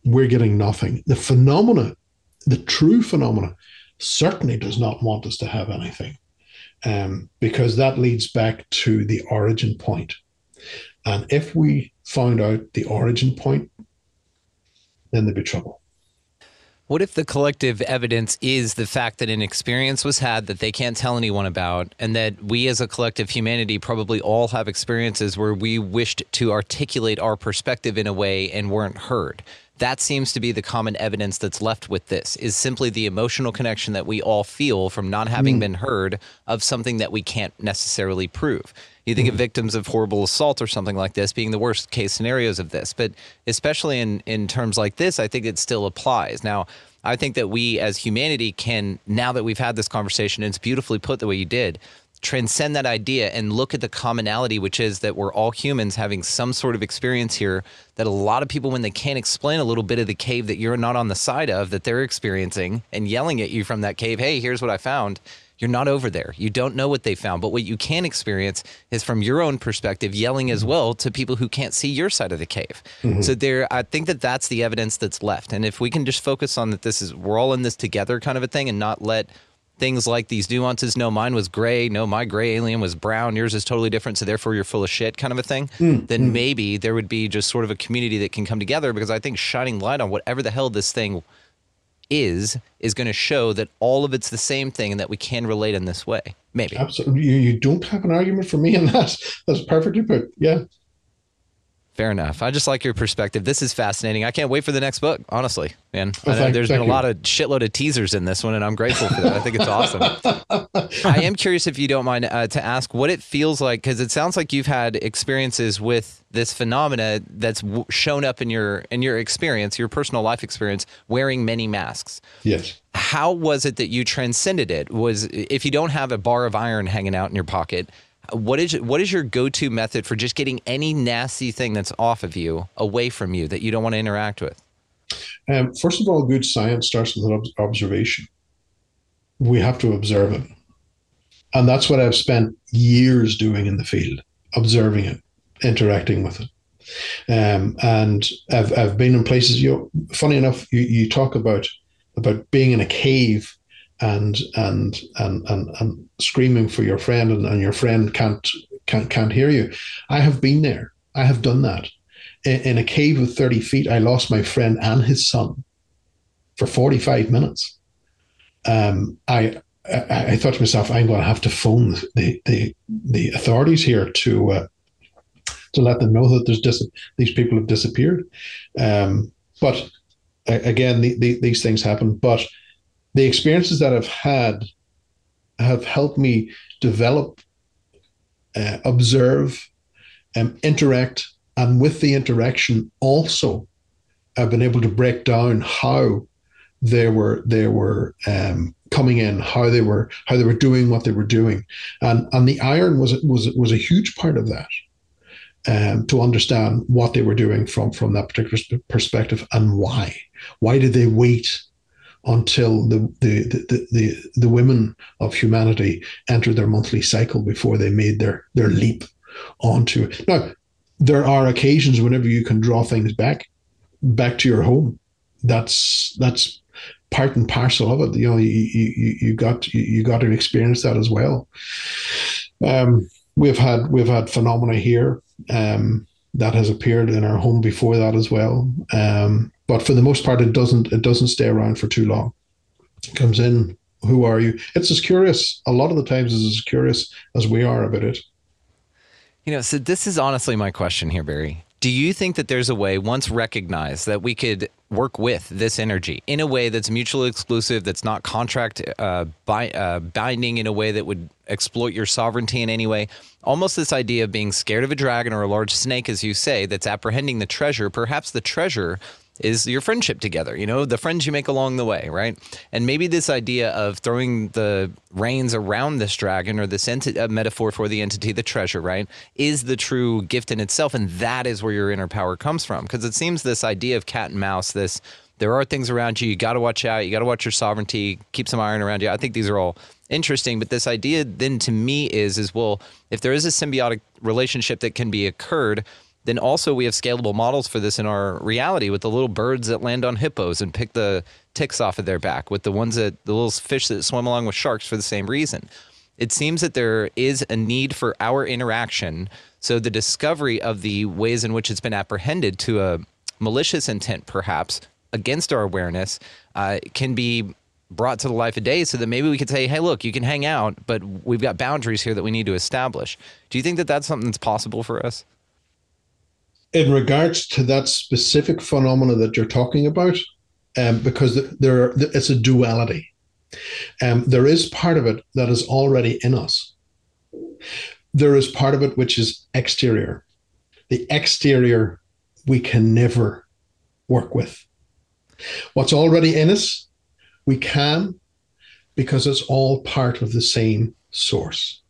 we're getting nothing. The phenomena, the true phenomena, certainly does not want us to have anything um, because that leads back to the origin point. And if we found out the origin point, then there'd be trouble. What if the collective evidence is the fact that an experience was had that they can't tell anyone about, and that we as a collective humanity probably all have experiences where we wished to articulate our perspective in a way and weren't heard? That seems to be the common evidence that's left with this is simply the emotional connection that we all feel from not having mm. been heard of something that we can't necessarily prove. You think of mm-hmm. victims of horrible assault or something like this being the worst case scenarios of this, but especially in in terms like this, I think it still applies. Now, I think that we as humanity can now that we've had this conversation and it's beautifully put the way you did, transcend that idea and look at the commonality, which is that we're all humans having some sort of experience here that a lot of people, when they can't explain a little bit of the cave that you're not on the side of, that they're experiencing and yelling at you from that cave, hey, here's what I found. You're not over there. You don't know what they found. But what you can experience is from your own perspective, yelling as well to people who can't see your side of the cave. Mm-hmm. So there, I think that that's the evidence that's left. And if we can just focus on that, this is we're all in this together kind of a thing, and not let things like these nuances. No, mine was gray. No, my gray alien was brown. Yours is totally different. So therefore, you're full of shit, kind of a thing. Mm, then mm. maybe there would be just sort of a community that can come together because I think shining light on whatever the hell this thing is is going to show that all of it's the same thing and that we can relate in this way. Maybe. Absolutely. You, don't have an argument for me in that. That's perfectly put. Yeah. Fair enough. I just like your perspective. This is fascinating. I can't wait for the next book, honestly, man. Well, thank, there's been a you. lot of shitload of teasers in this one, and I'm grateful for that. I think it's awesome. I am curious if you don't mind uh, to ask what it feels like, because it sounds like you've had experiences with this phenomena that's w- shown up in your in your experience, your personal life experience, wearing many masks. Yes. How was it that you transcended it? Was if you don't have a bar of iron hanging out in your pocket, what is what is your go-to method for just getting any nasty thing that's off of you away from you that you don't want to interact with? Um, first of all, good science starts with observation. We have to observe it, and that's what I've spent years doing in the field, observing it, interacting with it. Um, and I've I've been in places. You know, funny enough, you, you talk about about being in a cave and and and and, and screaming for your friend and, and your friend can't can't can't hear you. I have been there. I have done that. In, in a cave of 30 feet, I lost my friend and his son for 45 minutes. Um, I, I, I thought to myself, I'm going to have to phone the the, the authorities here to uh, to let them know that there's dis- these people have disappeared. Um, but again, the, the, these things happen. But the experiences that I've had have helped me develop, uh, observe, um, interact, and with the interaction also, I've been able to break down how they were they were um, coming in, how they were how they were doing what they were doing, and and the iron was was was a huge part of that. Um, to understand what they were doing from from that particular perspective and why. Why did they wait until the, the, the, the, the women of humanity entered their monthly cycle before they made their, their leap onto it. Now, there are occasions whenever you can draw things back, back to your home. That's that's part and parcel of it. You know, you you, you got you, got to experience that as well. Um, we've had we've had phenomena here um, that has appeared in our home before that as well. Um, but for the most part, it doesn't it doesn't stay around for too long. It comes in. Who are you? It's as curious. A lot of the times, is as curious as we are about it. You know, so this is honestly my question here, Barry. Do you think that there's a way, once recognized, that we could work with this energy in a way that's mutually exclusive, that's not contract uh, by, uh, binding in a way that would exploit your sovereignty in any way? Almost this idea of being scared of a dragon or a large snake, as you say, that's apprehending the treasure. Perhaps the treasure is your friendship together, you know, the friends you make along the way, right? And maybe this idea of throwing the reins around this dragon or this enti- uh, metaphor for the entity, the treasure, right, is the true gift in itself. And that is where your inner power comes from. Because it seems this idea of cat and mouse, this there are things around you, you got to watch out, you got to watch your sovereignty, keep some iron around you. I think these are all interesting but this idea then to me is is well if there is a symbiotic relationship that can be occurred then also we have scalable models for this in our reality with the little birds that land on hippos and pick the ticks off of their back, with the ones that the little fish that swim along with sharks for the same reason. It seems that there is a need for our interaction. So the discovery of the ways in which it's been apprehended to a malicious intent, perhaps against our awareness, uh, can be brought to the life of day so that maybe we could say, hey, look, you can hang out, but we've got boundaries here that we need to establish. Do you think that that's something that's possible for us? In regards to that specific phenomena that you're talking about, um, because there it's a duality. Um, there is part of it that is already in us. There is part of it which is exterior. The exterior we can never work with. What's already in us, we can because it's all part of the same source.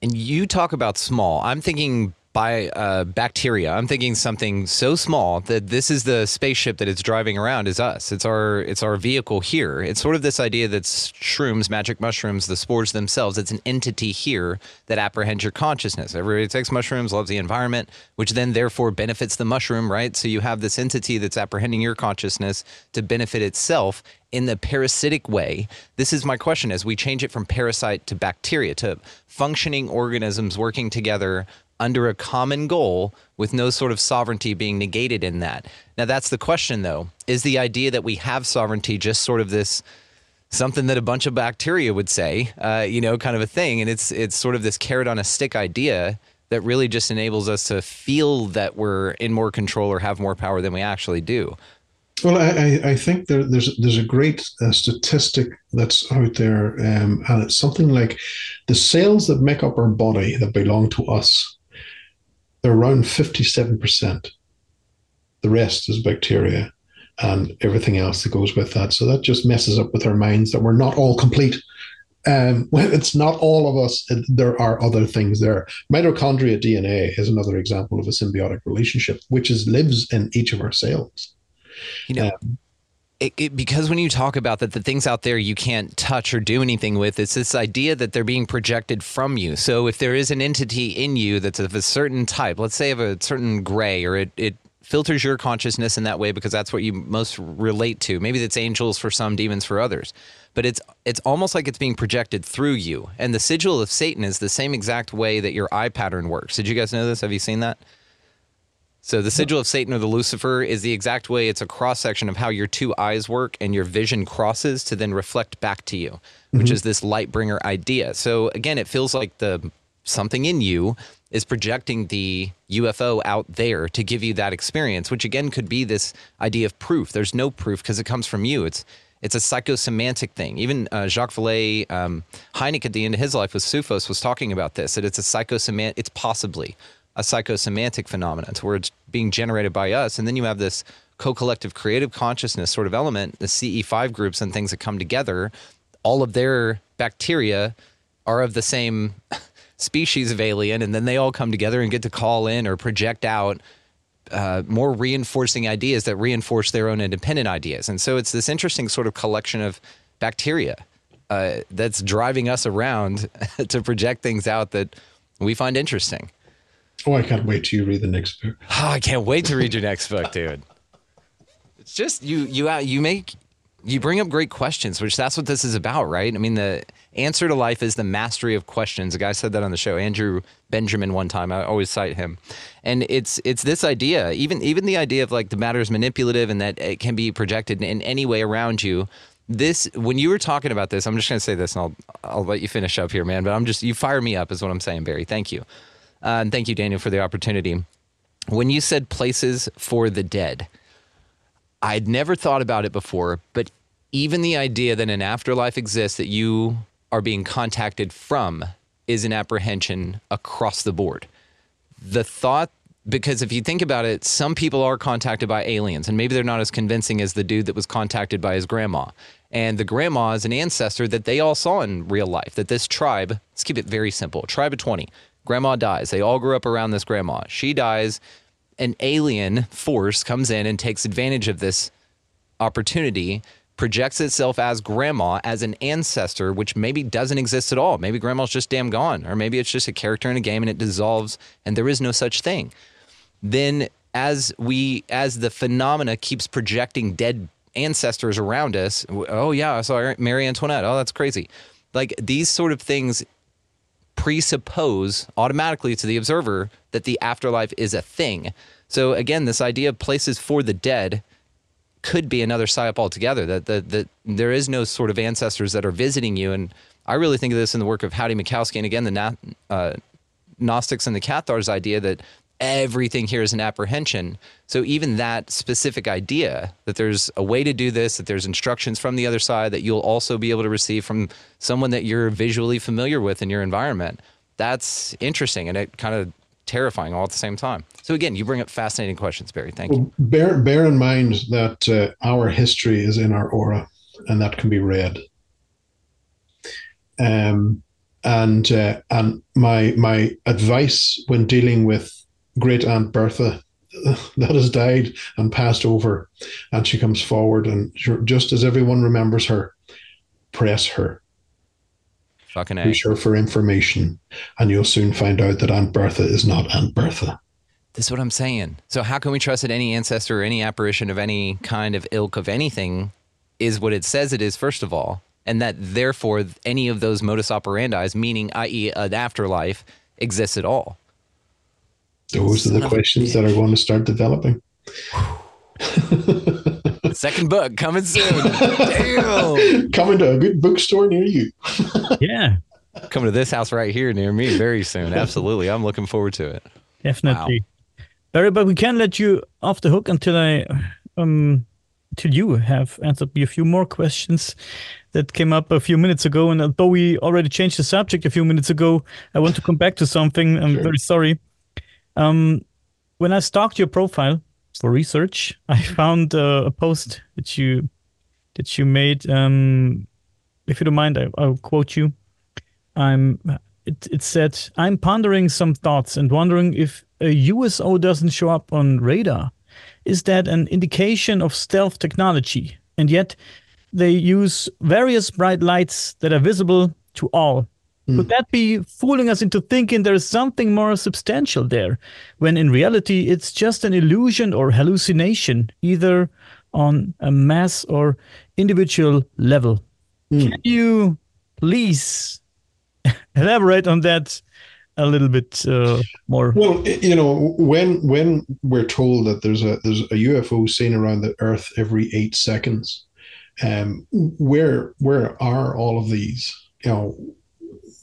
And you talk about small. I'm thinking by uh, bacteria. I'm thinking something so small that this is the spaceship that it's driving around is us. It's our it's our vehicle here. It's sort of this idea that shrooms, magic mushrooms, the spores themselves. It's an entity here that apprehends your consciousness. Everybody takes mushrooms, loves the environment, which then therefore benefits the mushroom, right? So you have this entity that's apprehending your consciousness to benefit itself in the parasitic way. This is my question as we change it from parasite to bacteria to functioning organisms working together under a common goal with no sort of sovereignty being negated in that. Now, that's the question, though. Is the idea that we have sovereignty just sort of this something that a bunch of bacteria would say, uh, you know, kind of a thing? And it's it's sort of this carrot on a stick idea that really just enables us to feel that we're in more control or have more power than we actually do. Well, I, I think there, there's there's a great uh, statistic that's out there, um, and it's something like the cells that make up our body that belong to us they're around 57%. The rest is bacteria and everything else that goes with that. So that just messes up with our minds that we're not all complete. Um, well, it's not all of us. There are other things there. Mitochondria DNA is another example of a symbiotic relationship, which is lives in each of our cells. You know, um, it, it, because when you talk about that, the things out there you can't touch or do anything with, it's this idea that they're being projected from you. So if there is an entity in you that's of a certain type, let's say of a certain gray, or it, it filters your consciousness in that way because that's what you most relate to. Maybe it's angels for some, demons for others. But it's it's almost like it's being projected through you. And the sigil of Satan is the same exact way that your eye pattern works. Did you guys know this? Have you seen that? So the sigil of Satan or the Lucifer is the exact way it's a cross section of how your two eyes work and your vision crosses to then reflect back to you, which mm-hmm. is this light bringer idea. So again, it feels like the something in you is projecting the UFO out there to give you that experience, which again could be this idea of proof. There's no proof because it comes from you. It's it's a psychosemantic thing. Even uh, Jacques Vallée, um, Hynek at the end of his life with Sufos was talking about this. That it's a psychosemantic. It's possibly a psychosemantic phenomenon to where it's being generated by us. And then you have this co-collective creative consciousness sort of element, the CE5 groups and things that come together. All of their bacteria are of the same species of alien, and then they all come together and get to call in or project out uh, more reinforcing ideas that reinforce their own independent ideas. And so it's this interesting sort of collection of bacteria uh, that's driving us around to project things out that we find interesting. Oh, I can't wait till you read the next book. Oh, I can't wait to read your next book, dude. It's just you you uh, you make you bring up great questions, which that's what this is about, right? I mean, the answer to life is the mastery of questions. A guy said that on the show, Andrew Benjamin, one time. I always cite him, and it's it's this idea, even even the idea of like the matter is manipulative and that it can be projected in any way around you. This when you were talking about this, I'm just going to say this, and I'll I'll let you finish up here, man. But I'm just you fire me up, is what I'm saying, Barry. Thank you. Uh, and thank you, Daniel, for the opportunity. when you said places for the dead, I'd never thought about it before, but even the idea that an afterlife exists that you are being contacted from is an apprehension across the board. The thought because if you think about it, some people are contacted by aliens, and maybe they're not as convincing as the dude that was contacted by his grandma. And the grandma is an ancestor that they all saw in real life. That this tribe, let's keep it very simple tribe of 20, grandma dies. They all grew up around this grandma. She dies. An alien force comes in and takes advantage of this opportunity projects itself as grandma as an ancestor, which maybe doesn't exist at all. Maybe grandma's just damn gone, or maybe it's just a character in a game and it dissolves and there is no such thing then as we as the phenomena keeps projecting dead ancestors around us, oh yeah, I saw Marie Antoinette. Oh, that's crazy. Like these sort of things presuppose automatically to the observer that the afterlife is a thing. So again, this idea of places for the dead could be another psyop altogether. That that that there is no sort of ancestors that are visiting you. And I really think of this in the work of Howdie Mickoski and again the uh, Gnostics and the Cathars idea that everything here is an apprehension. So even that specific idea that there's a way to do this, that there's instructions from the other side that you'll also be able to receive from someone that you're visually familiar with in your environment, that's interesting and it kind of terrifying all at the same time. So again, you bring up fascinating questions, Barry. Thank you. bear bear in mind that uh, our history is in our aura, and that can be read. Um, and uh, and my my advice when dealing with great aunt Bertha that has died and passed over, and she comes forward, and just as everyone remembers her, press her. Fucking Push her for information, and you'll soon find out that Aunt Bertha is not Aunt Bertha. This is what I'm saying. So how can we trust that any ancestor or any apparition of any kind of ilk of anything is what it says it is, first of all, and that therefore any of those modus operandi, meaning i.e. an afterlife, exists at all? Those Son are the questions that are going to start developing. Second book coming soon. Damn. Coming to a good bookstore near you. yeah. Coming to this house right here near me very soon. Absolutely. I'm looking forward to it. Definitely. Wow. Barry, but we can't let you off the hook until I um till you have answered me a few more questions that came up a few minutes ago. And although we already changed the subject a few minutes ago, I want to come back to something. I'm sure. very sorry. Um, when I stalked your profile for research, I found uh, a post that you that you made. Um, if you don't mind, I, will quote you. I'm. It, it said, "I'm pondering some thoughts and wondering if a USO doesn't show up on radar. Is that an indication of stealth technology? And yet, they use various bright lights that are visible to all. Mm. Could that be fooling us into thinking there is something more substantial there, when in reality it's just an illusion or hallucination, either on a mass or individual level? Mm. Can you please elaborate on that a little bit uh, more? Well, you know, when when we're told that there's a there's a UFO seen around the Earth every eight seconds, um, where where are all of these? You know,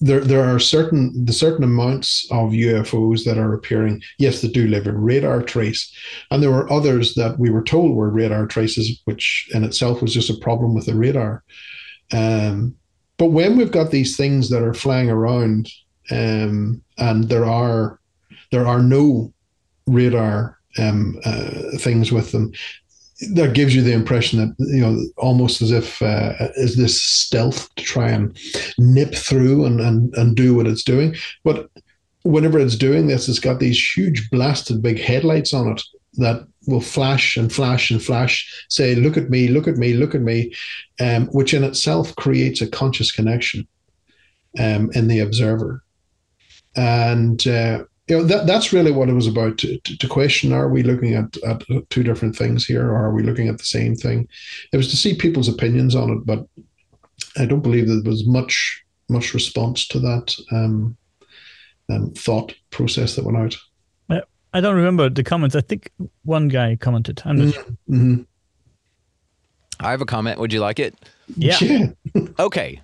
there there are certain the certain amounts of UFOs that are appearing. Yes, that do live in radar trace, and there were others that we were told were radar traces, which in itself was just a problem with the radar. Um, but when we've got these things that are flying around, um, and there are there are no radar um, uh, things with them, that gives you the impression that you know almost as if uh, is this stealth to try and nip through and, and and do what it's doing. But whenever it's doing this it's got these huge blasted big headlights on it that will flash and flash and flash say look at me look at me look at me um, which in itself creates a conscious connection um, in the observer. And uh, you know that that's really what it was about to, to, to, question are we looking at, at two different things here or are we looking at the same thing? It was to see people's opinions on it but i don't believe there was much much response to that um, um, thought process that went out. I don't remember the comments. I think one guy commented i'm not mm-hmm. mm-hmm. i have a comment. Would you like it? Yeah, yeah. okay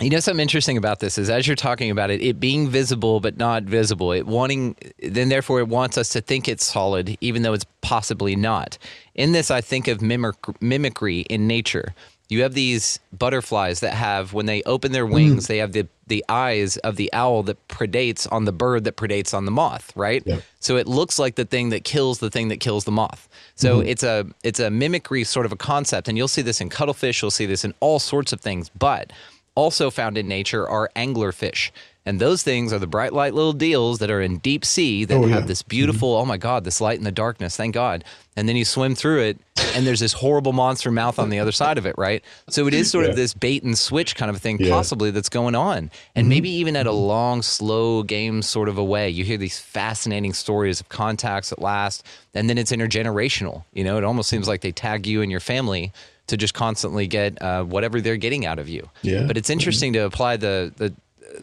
You know something interesting about this is as you're talking about it, it being visible but not visible. It wanting then therefore it wants us to think it's solid, even though it's possibly not. In this, I think of mimic, mimicry in nature. You have these butterflies that have when they open their wings, mm. they have the the eyes of the owl that predates on the bird that predates on the moth, right? Yeah. So it looks like the thing that kills the thing that kills the moth. So mm-hmm. it's a it's a mimicry sort of a concept, and you'll see this in cuttlefish, you'll see this in all sorts of things, but also found in nature are anglerfish. And those things are the bright light little deals that are in deep sea that oh, yeah. have this beautiful, mm-hmm. oh my God, this light in the darkness, thank God. And then you swim through it, and there's this horrible monster mouth on the other side of it, right? So it is sort yeah. of this bait and switch kind of thing, yeah. possibly, that's going on. And mm-hmm. maybe even at a long, slow game sort of a way. You hear these fascinating stories of contacts at last, and then it's intergenerational. You know, it almost seems like they tag you and your family to just constantly get uh, whatever they're getting out of you. Yeah. But it's interesting mm-hmm. to apply the the uh,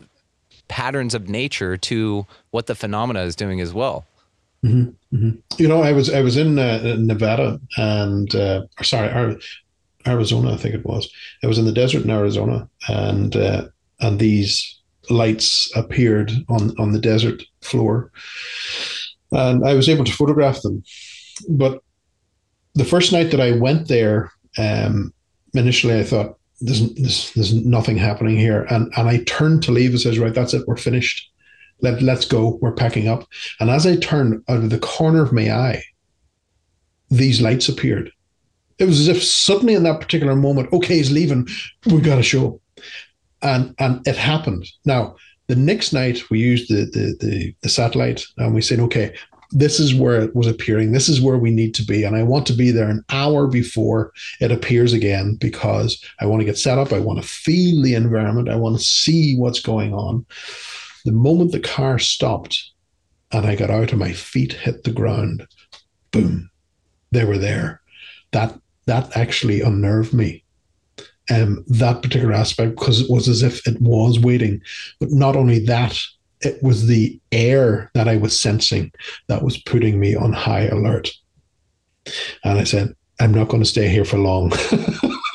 patterns of nature to what the phenomena is doing as well. Mm-hmm. Mm-hmm. You know, I was I was in uh, Nevada and uh, sorry, Arizona, I think it was. I was in the desert in Arizona, and uh, and these lights appeared on on the desert floor, and I was able to photograph them. But the first night that I went there, um, initially I thought there's, there's, there's nothing happening here, and and I turned to leave and says, right, that's it, we're finished. Let let's go, we're packing up. And as I turned out of the corner of my eye, these lights appeared. It was as if suddenly in that particular moment, okay, he's leaving, we got to show. And and it happened. Now the next night we used the the the, the satellite and we said, okay, this is where it was appearing. This is where we need to be. And I want to be there an hour before it appears again because I want to get set up. I want to feel the environment. I want to see what's going on. The moment the car stopped and I got out and my feet hit the ground, boom, they were there. That that actually unnerved me. Um, that particular aspect because it was as if it was waiting. But not only that, it was the air that I was sensing that was putting me on high alert. And I said, I'm not going to stay here for long.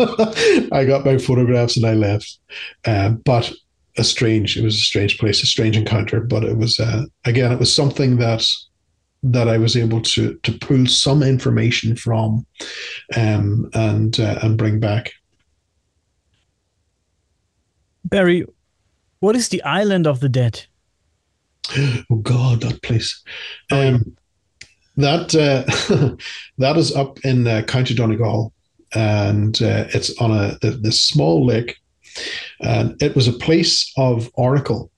I got my photographs and I left. Uh, but a strange, it was a strange place, a strange encounter. But it was, uh, again, it was something that that I was able to to pull some information from um, and uh, and bring back. Barry, what is the island of the dead? Oh God, that place. Um, that uh, that is up in uh, County Donegal, and uh, it's on a the, the, small lake, and it was a place of oracle.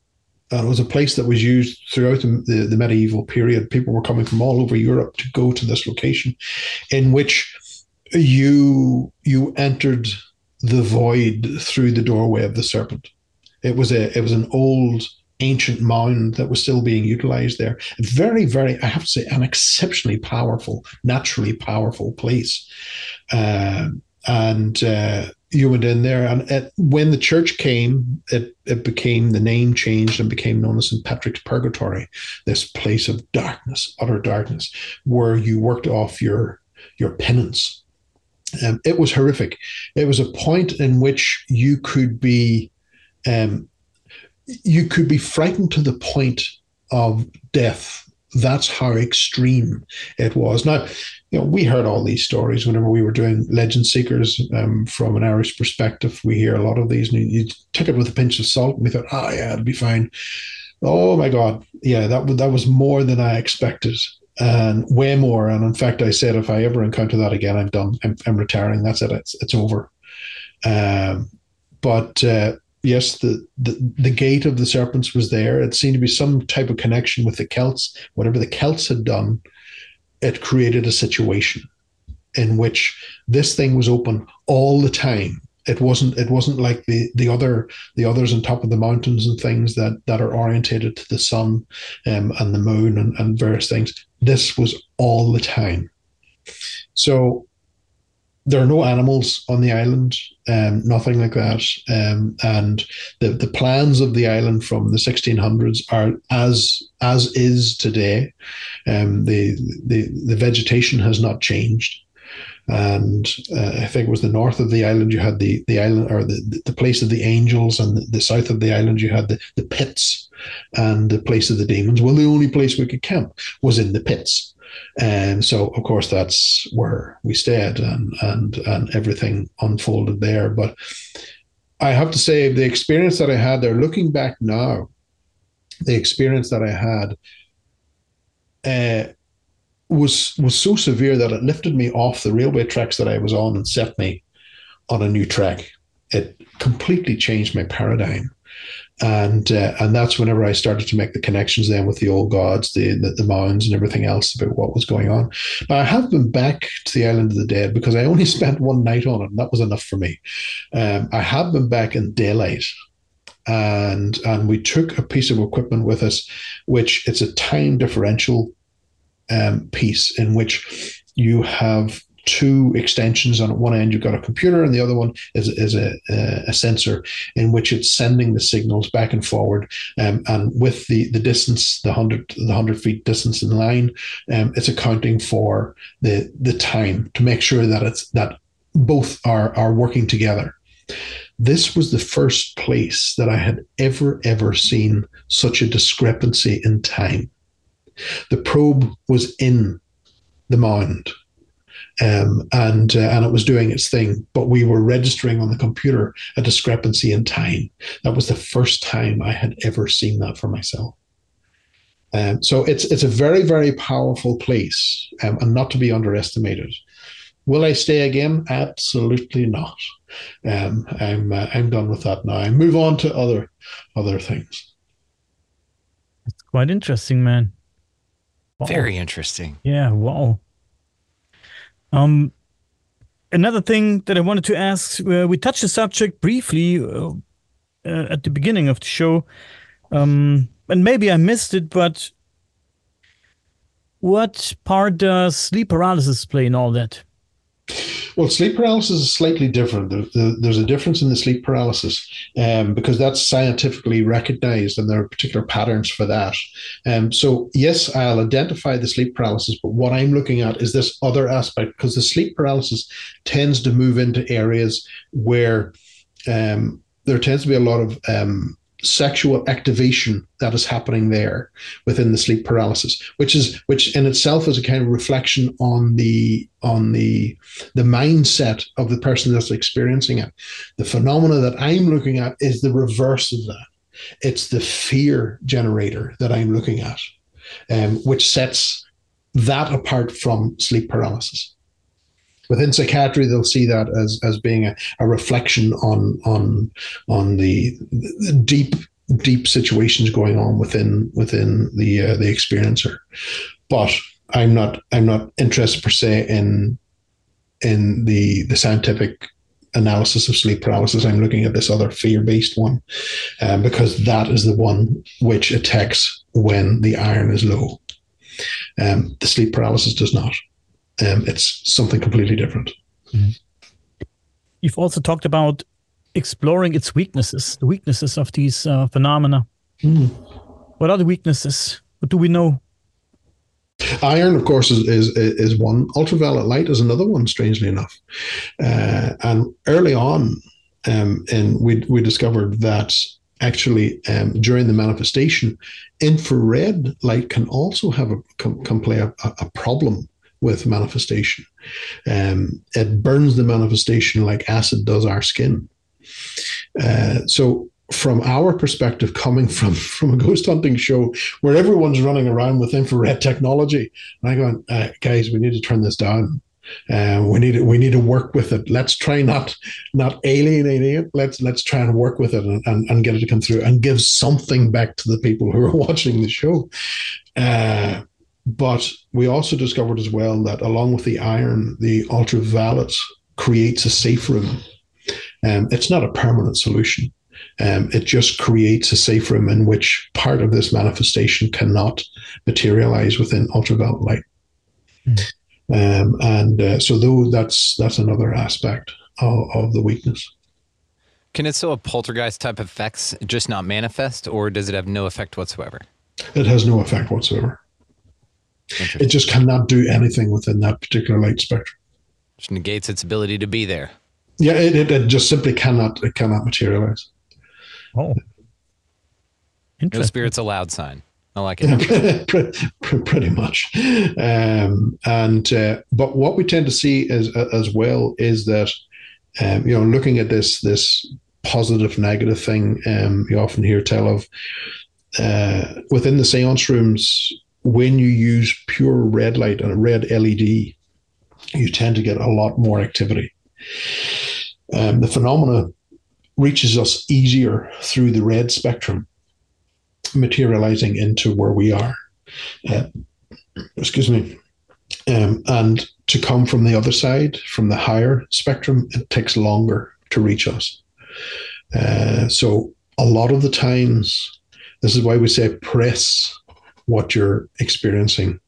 And it was a place that was used throughout the, the, the medieval period. People were coming from all over Europe to go to this location, in which you you entered the void through the doorway of the serpent. It was a it was an old ancient mound that was still being utilized there. Very, very, I have to say, an exceptionally powerful, naturally powerful place. Uh, and uh, you went in there, and it, when the church came, it it became the name changed and became known as St Patrick's Purgatory, this place of darkness, utter darkness, where you worked off your your penance. Um, it was horrific. It was a point in which you could be um, you could be frightened to the point of death. That's how extreme it was. Now, you know, we heard all these stories whenever we were doing Legend Seekers um, from an Irish perspective. We hear a lot of these, and you, took it with a pinch of salt. And we thought, oh yeah, it'll be fine. Oh my God, yeah, that that was more than I expected, and way more. And in fact, I said, if I ever encounter that again, I'm done. I'm, I'm retiring. That's it. It's it's over. Um, but uh, yes, the, the the gate of the serpents was there. It seemed to be some type of connection with the Celts. Whatever the Celts had done, it created a situation in which this thing was open all the time. It wasn't it wasn't like the the other the others on top of the mountains and things that that are orientated to the sun um, and the moon and, and various things. This was all the time. So there are no animals on the island, um, nothing like that. Um, and the, the plans of the island from the 1600s are as as is today. Um, the, the the vegetation has not changed. and uh, I think it was the north of the island. You had the the island or the, the place of the angels, and the, the south of the island you had the, the pits and the place of the demons. Well, the only place we could camp was in the pits. And so, of course, that's where we stayed, and and and everything unfolded there. But I have to say, the experience that I had there, looking back now, the experience that I had uh, was was so severe that it lifted me off the railway tracks that I was on and set me on a new track. It completely changed my paradigm and uh, and that's whenever I started to make the connections then with the old gods, the, the, the mounds, and everything else about what was going on. But I have been back to the island of the dead because I only spent one night on it, and that was enough for me. Um, I have been back in daylight, and and we took a piece of equipment with us, which it's a time differential um, piece in which you have two extensions. On one end you've got a computer and the other one is, is a, a sensor in which it's sending the signals back and forward. Um, and with the the distance the 100 the 100 feet distance in line um, it's accounting for the the time to make sure that it's that both are are working together. This was the first place that i had ever ever seen such a discrepancy in time. The probe was in the mound um, and uh, and it was doing its thing. But we were registering on the computer a discrepancy in time. That was the first time I had ever seen that for myself. Um, so it's it's a very very powerful place um, and not to be underestimated. Will I stay again? Absolutely not. Um, I'm uh, I'm done with that now. I move on to other other things. It's quite interesting, man. Wow. Very interesting. Yeah. Wow. Um, another thing that I wanted to ask, uh, we touched the subject briefly uh, uh, at the beginning of the show, um, and maybe I missed it, but what part does sleep paralysis play in all that? Well, sleep paralysis is slightly different. there's a difference in the sleep paralysis um, because that's scientifically recognized and there are particular patterns for that. Um, so, yes, I'll identify the sleep paralysis, but what I'm looking at is this other aspect because the sleep paralysis tends to move into areas where um, there tends to be a lot of um, sexual activation that is happening there within the sleep paralysis which is which in itself is a kind of reflection on the on the the mindset of the person that's experiencing it. The phenomena that i'm looking at is the reverse of that. It's the fear generator that i'm looking at um, which sets that apart from sleep paralysis within psychiatry they'll see that as as being a, a reflection on on on the, the, deep deep situations going on within within the uh, the experiencer. But i'm not i'm not interested per se in in the the scientific analysis of sleep paralysis. I'm looking at this other fear-based one um, because that is the one which attacks when the iron is low. Um, the sleep paralysis does not um, it's something completely different. Mm-hmm. You've also talked about exploring its weaknesses, the weaknesses of these uh, phenomena. Mm. What are the weaknesses? What do we know? Iron, of course, is, is is one. Ultraviolet light is another one. Strangely enough, uh, and early on, um, and we we discovered that actually um, during the manifestation, infrared light can also have a can, can play a, a problem with manifestation. Um, it burns the manifestation like acid does our skin. Uh, so from our perspective, coming from from a ghost hunting show where everyone's running around with infrared technology, and I go, uh, guys, we need to turn this down. Uh, we need to, we need to work with it. Let's try not not alienating it. Let's let's try and work with it and, and, and get it to come through and give something back to the people who are watching the show. Uh, but we also discovered as well that along with the iron, the ultraviolet creates a safe room. Um, it's not a permanent solution. Um, it just creates a safe room in which part of this manifestation cannot materialize within ultraviolet light. Mm. Um, and uh, so, though that's that's another aspect of, of the weakness. Can it still have poltergeist type effects, just not manifest, or does it have no effect whatsoever? It has no effect whatsoever. It just cannot do anything within that particular light spectrum. which negates its ability to be there. Yeah, it, it, it just simply cannot it cannot materialize. Oh, No interesting. spirits allowed sign. I like it. pretty much. Um, and uh, but what we tend to see is as well is that um, you know looking at this this positive negative thing um, you often hear tell of uh, within the seance rooms when you use pure red light and a red LED, you tend to get a lot more activity. Um, the phenomena reaches us easier through the red spectrum materializing into where we are. Uh, excuse me. Um, and to come from the other side, from the higher spectrum, it takes longer to reach us. Uh, so a lot of the times, this is why we say press what you're experiencing,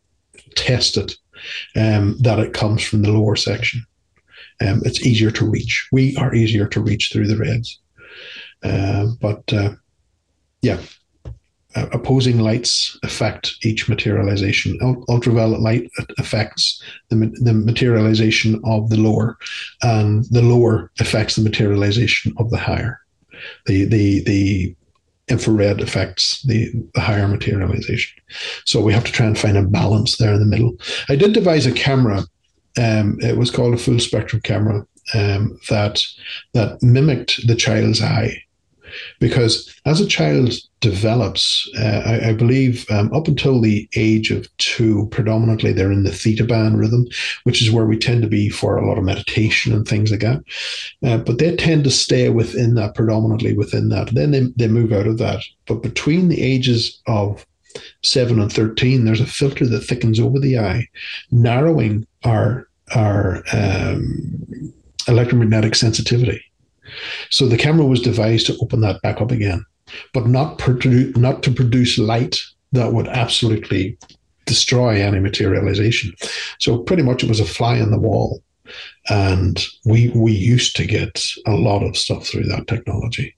test it, um, that it comes from the lower section. Um, it's easier to reach. We are easier to reach through the reds. Uh, but uh, yeah, uh, opposing lights affect each materialization. ultraviolet light affects the, the materialization of the lower, and the lower affects the materialization of the higher. The the the infrared affects the, the higher materialization. So we have to try and find a balance there in the middle. I did devise a camera. Um, it was called a full spectrum camera um, that that mimicked the child's eye because as a child develops, uh, I, I, believe um, up until the age of two, predominantly they're in the theta band rhythm, which is where we tend to be for a lot of meditation and things like that. Uh, but they tend to stay within that, predominantly within that. Then they, they move out of that. But between the ages of 7 and 13, there's a filter that thickens over the eye, narrowing our, our um, electromagnetic sensitivity. So the camera was devised to open that back up again, but not produ- not to produce light that would absolutely destroy any materialization. So pretty much it was a fly in the wall. And we we used to get a lot of stuff through that technology.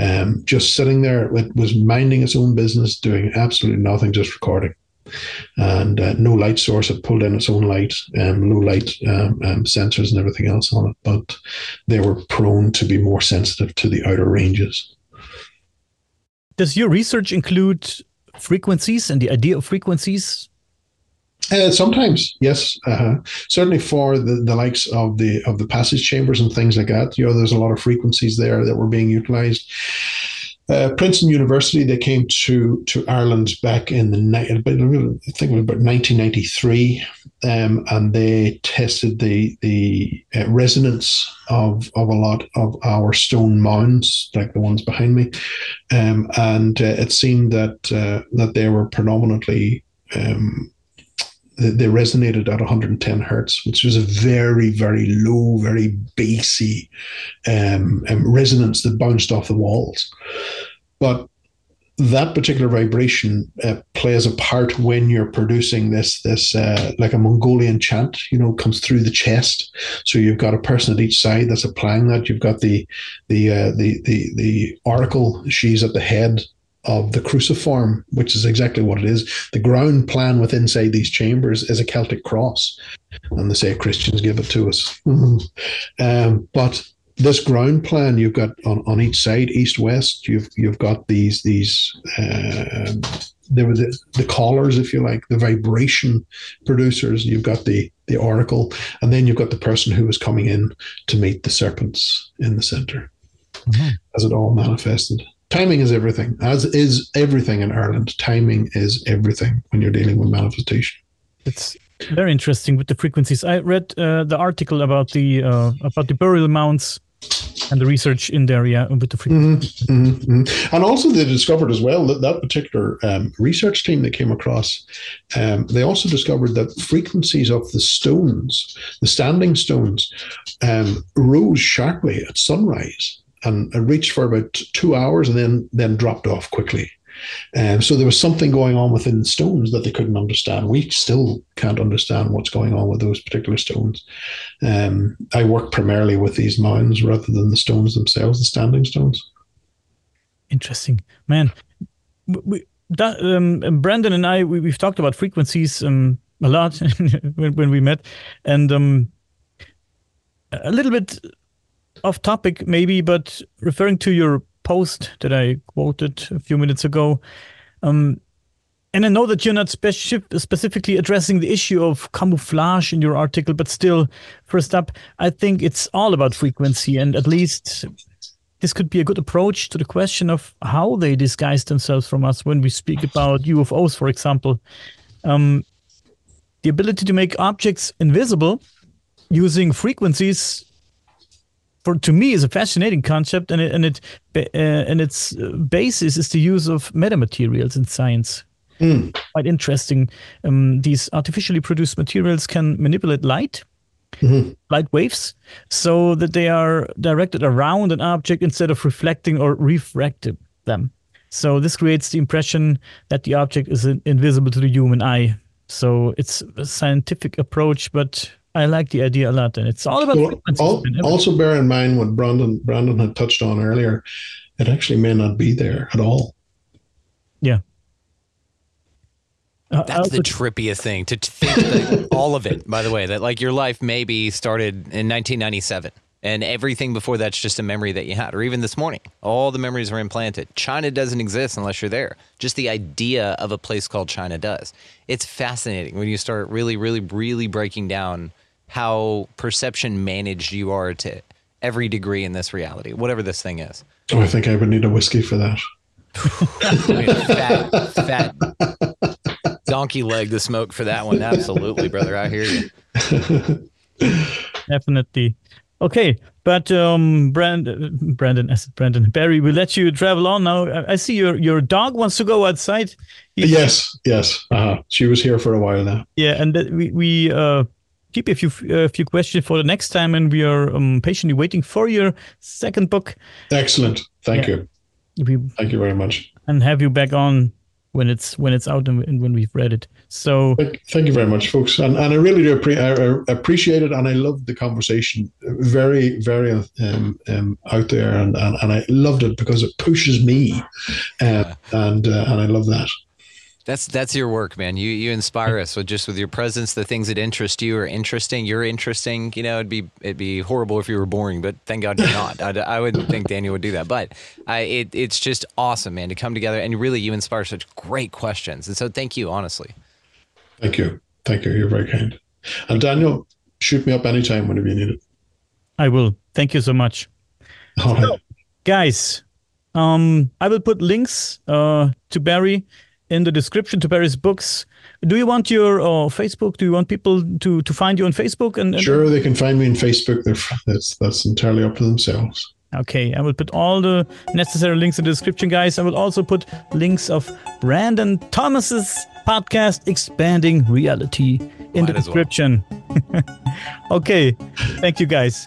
Um, just sitting there, it was minding its own business, doing absolutely nothing, just recording and uh, no light source. It pulled in its own light, um, low light um, um, sensors and everything else on it, but they were prone to be more sensitive to the outer ranges. Does your research include frequencies and the idea of frequencies? Uh, sometimes, yes. Uh, certainly for the, the likes of the of the passage chambers and things like that, you know, there's a lot of frequencies there that were being utilized. Uh, Princeton University, they came to to Ireland back in the I think it was about 1993, um, and they tested the the uh, resonance of of a lot of our stone mounds, like the ones behind me, um, and uh, it seemed that uh, that they were predominantly um, they resonated at 110 hertz, which was a very, very low, very bassy um, um, resonance that bounced off the walls. But that particular vibration uh, plays a part when you're producing this this uh, like a Mongolian chant, you know, comes through the chest. So you've got a person at each side that's applying that. You've got the the uh, the the the oracle. She's at the head of the cruciform, which is exactly what it is. The ground plan within inside these chambers is a Celtic cross, and they say Christians give it to us. um, but this ground plan you've got on, on each side, east west, you've you've got these these uh, there were the, the callers, if you like, the vibration producers. You've got the the oracle, and then you've got the person who was coming in to meet the serpents in the center, mm-hmm. as it all manifested timing is everything, as is everything in Ireland. Timing is everything when you're dealing with manifestation. It's very interesting with the frequencies. I read uh, the article about the uh, about the burial mounds and the research in there, yeah, with the frequencies. Mm-hmm, mm-hmm. And also, they discovered as well that that particular um, research team that came across, um, they also discovered that frequencies of the stones, the standing stones, um, rose sharply at sunrise and I reached for about two hours and then then dropped off quickly. Um, so there was something going on within stones that they couldn't understand. We still can't understand what's going on with those particular stones. Um, I work primarily with these mounds rather than the stones themselves, the standing stones. Interesting, man. We, that, um, Brandon and I, we, have talked about frequencies um, a lot when, when we met, and um, a little bit off topic, maybe, but referring to your post that I quoted a few minutes ago, um, and I know that you're not speci- specifically addressing the issue of camouflage in your article, but still, first up, I think it's all about frequency. And at least this could be a good approach to the question of how they disguise themselves from us when we speak about UFOs, for example. Um, the ability to make objects invisible using frequencies for to me is a fascinating concept and it, and it uh, and its basis is the use of metamaterials in science Mm. Quite interesting. Um, these artificially produced materials can manipulate light, mm-hmm. light waves, so that they are directed around an object instead of reflecting or refracting them. So this creates the impression that the object is invisible to the human eye. So it's a scientific approach, but I like the idea a lot, and it's all about. Well, also, bear in mind what Brandon Brandon had touched on earlier. It actually may not be there at all. Yeah, uh, That's the trippiest thing to think that all of it, by the way, that like your life maybe started in 1997 and everything before that's just a memory that you had, or even this morning, all the memories are implanted. China doesn't exist unless you're there. Just the idea of a place called China does. It's fascinating when you start really, really, really breaking down how perception managed you are to every degree in this reality, whatever this thing is. Oh, I think I would need a whiskey for that. fat, fat donkey leg the smoke for that one. Absolutely, brother. I hear you. Definitely. Okay, but um, Brand, Brandon, I said Brandon Barry, we let you travel on now. I see your your dog wants to go outside. He's, yes, yes. Uh-huh. She was here for a while now. Yeah, and we we uh, keep a few a few questions for the next time, and we are um, patiently waiting for your second book. Excellent. Thank yeah. you. We, Thank you very much. And have you back on when it's when it's out and, when we've read it. So thank, thank, you very much, folks, and, and I really do appre- I, I appreciate it, and I love the conversation. Very very um, um, out there, and, and and I loved it because it pushes me, uh, yeah. and uh, and I love that. That's that's your work, man. You you inspire us with just with your presence. The things that interest you are interesting. You're interesting. You know, it'd be it'd be horrible if you were boring, but thank God you're not. I, I wouldn't think Daniel would do that, but I, it it's just awesome, man, to come together and really you inspire such great questions. And so, thank you, honestly. Thank you, thank you. You're very kind. And Daniel, shoot me up anytime whenever you need it. I will. Thank you so much. All so, guys. Um, I will put links uh, to Barry in the description to Barry's books. Do you want your uh, Facebook? Do you want people to to find you on Facebook? And, and sure, they can find me on Facebook. They're, that's that's entirely up to themselves. Okay, I will put all the necessary links in the description, guys. I will also put links of Brandon Thomas's podcast, Expanding Reality, in Might the description. Well. okay, thank you, guys.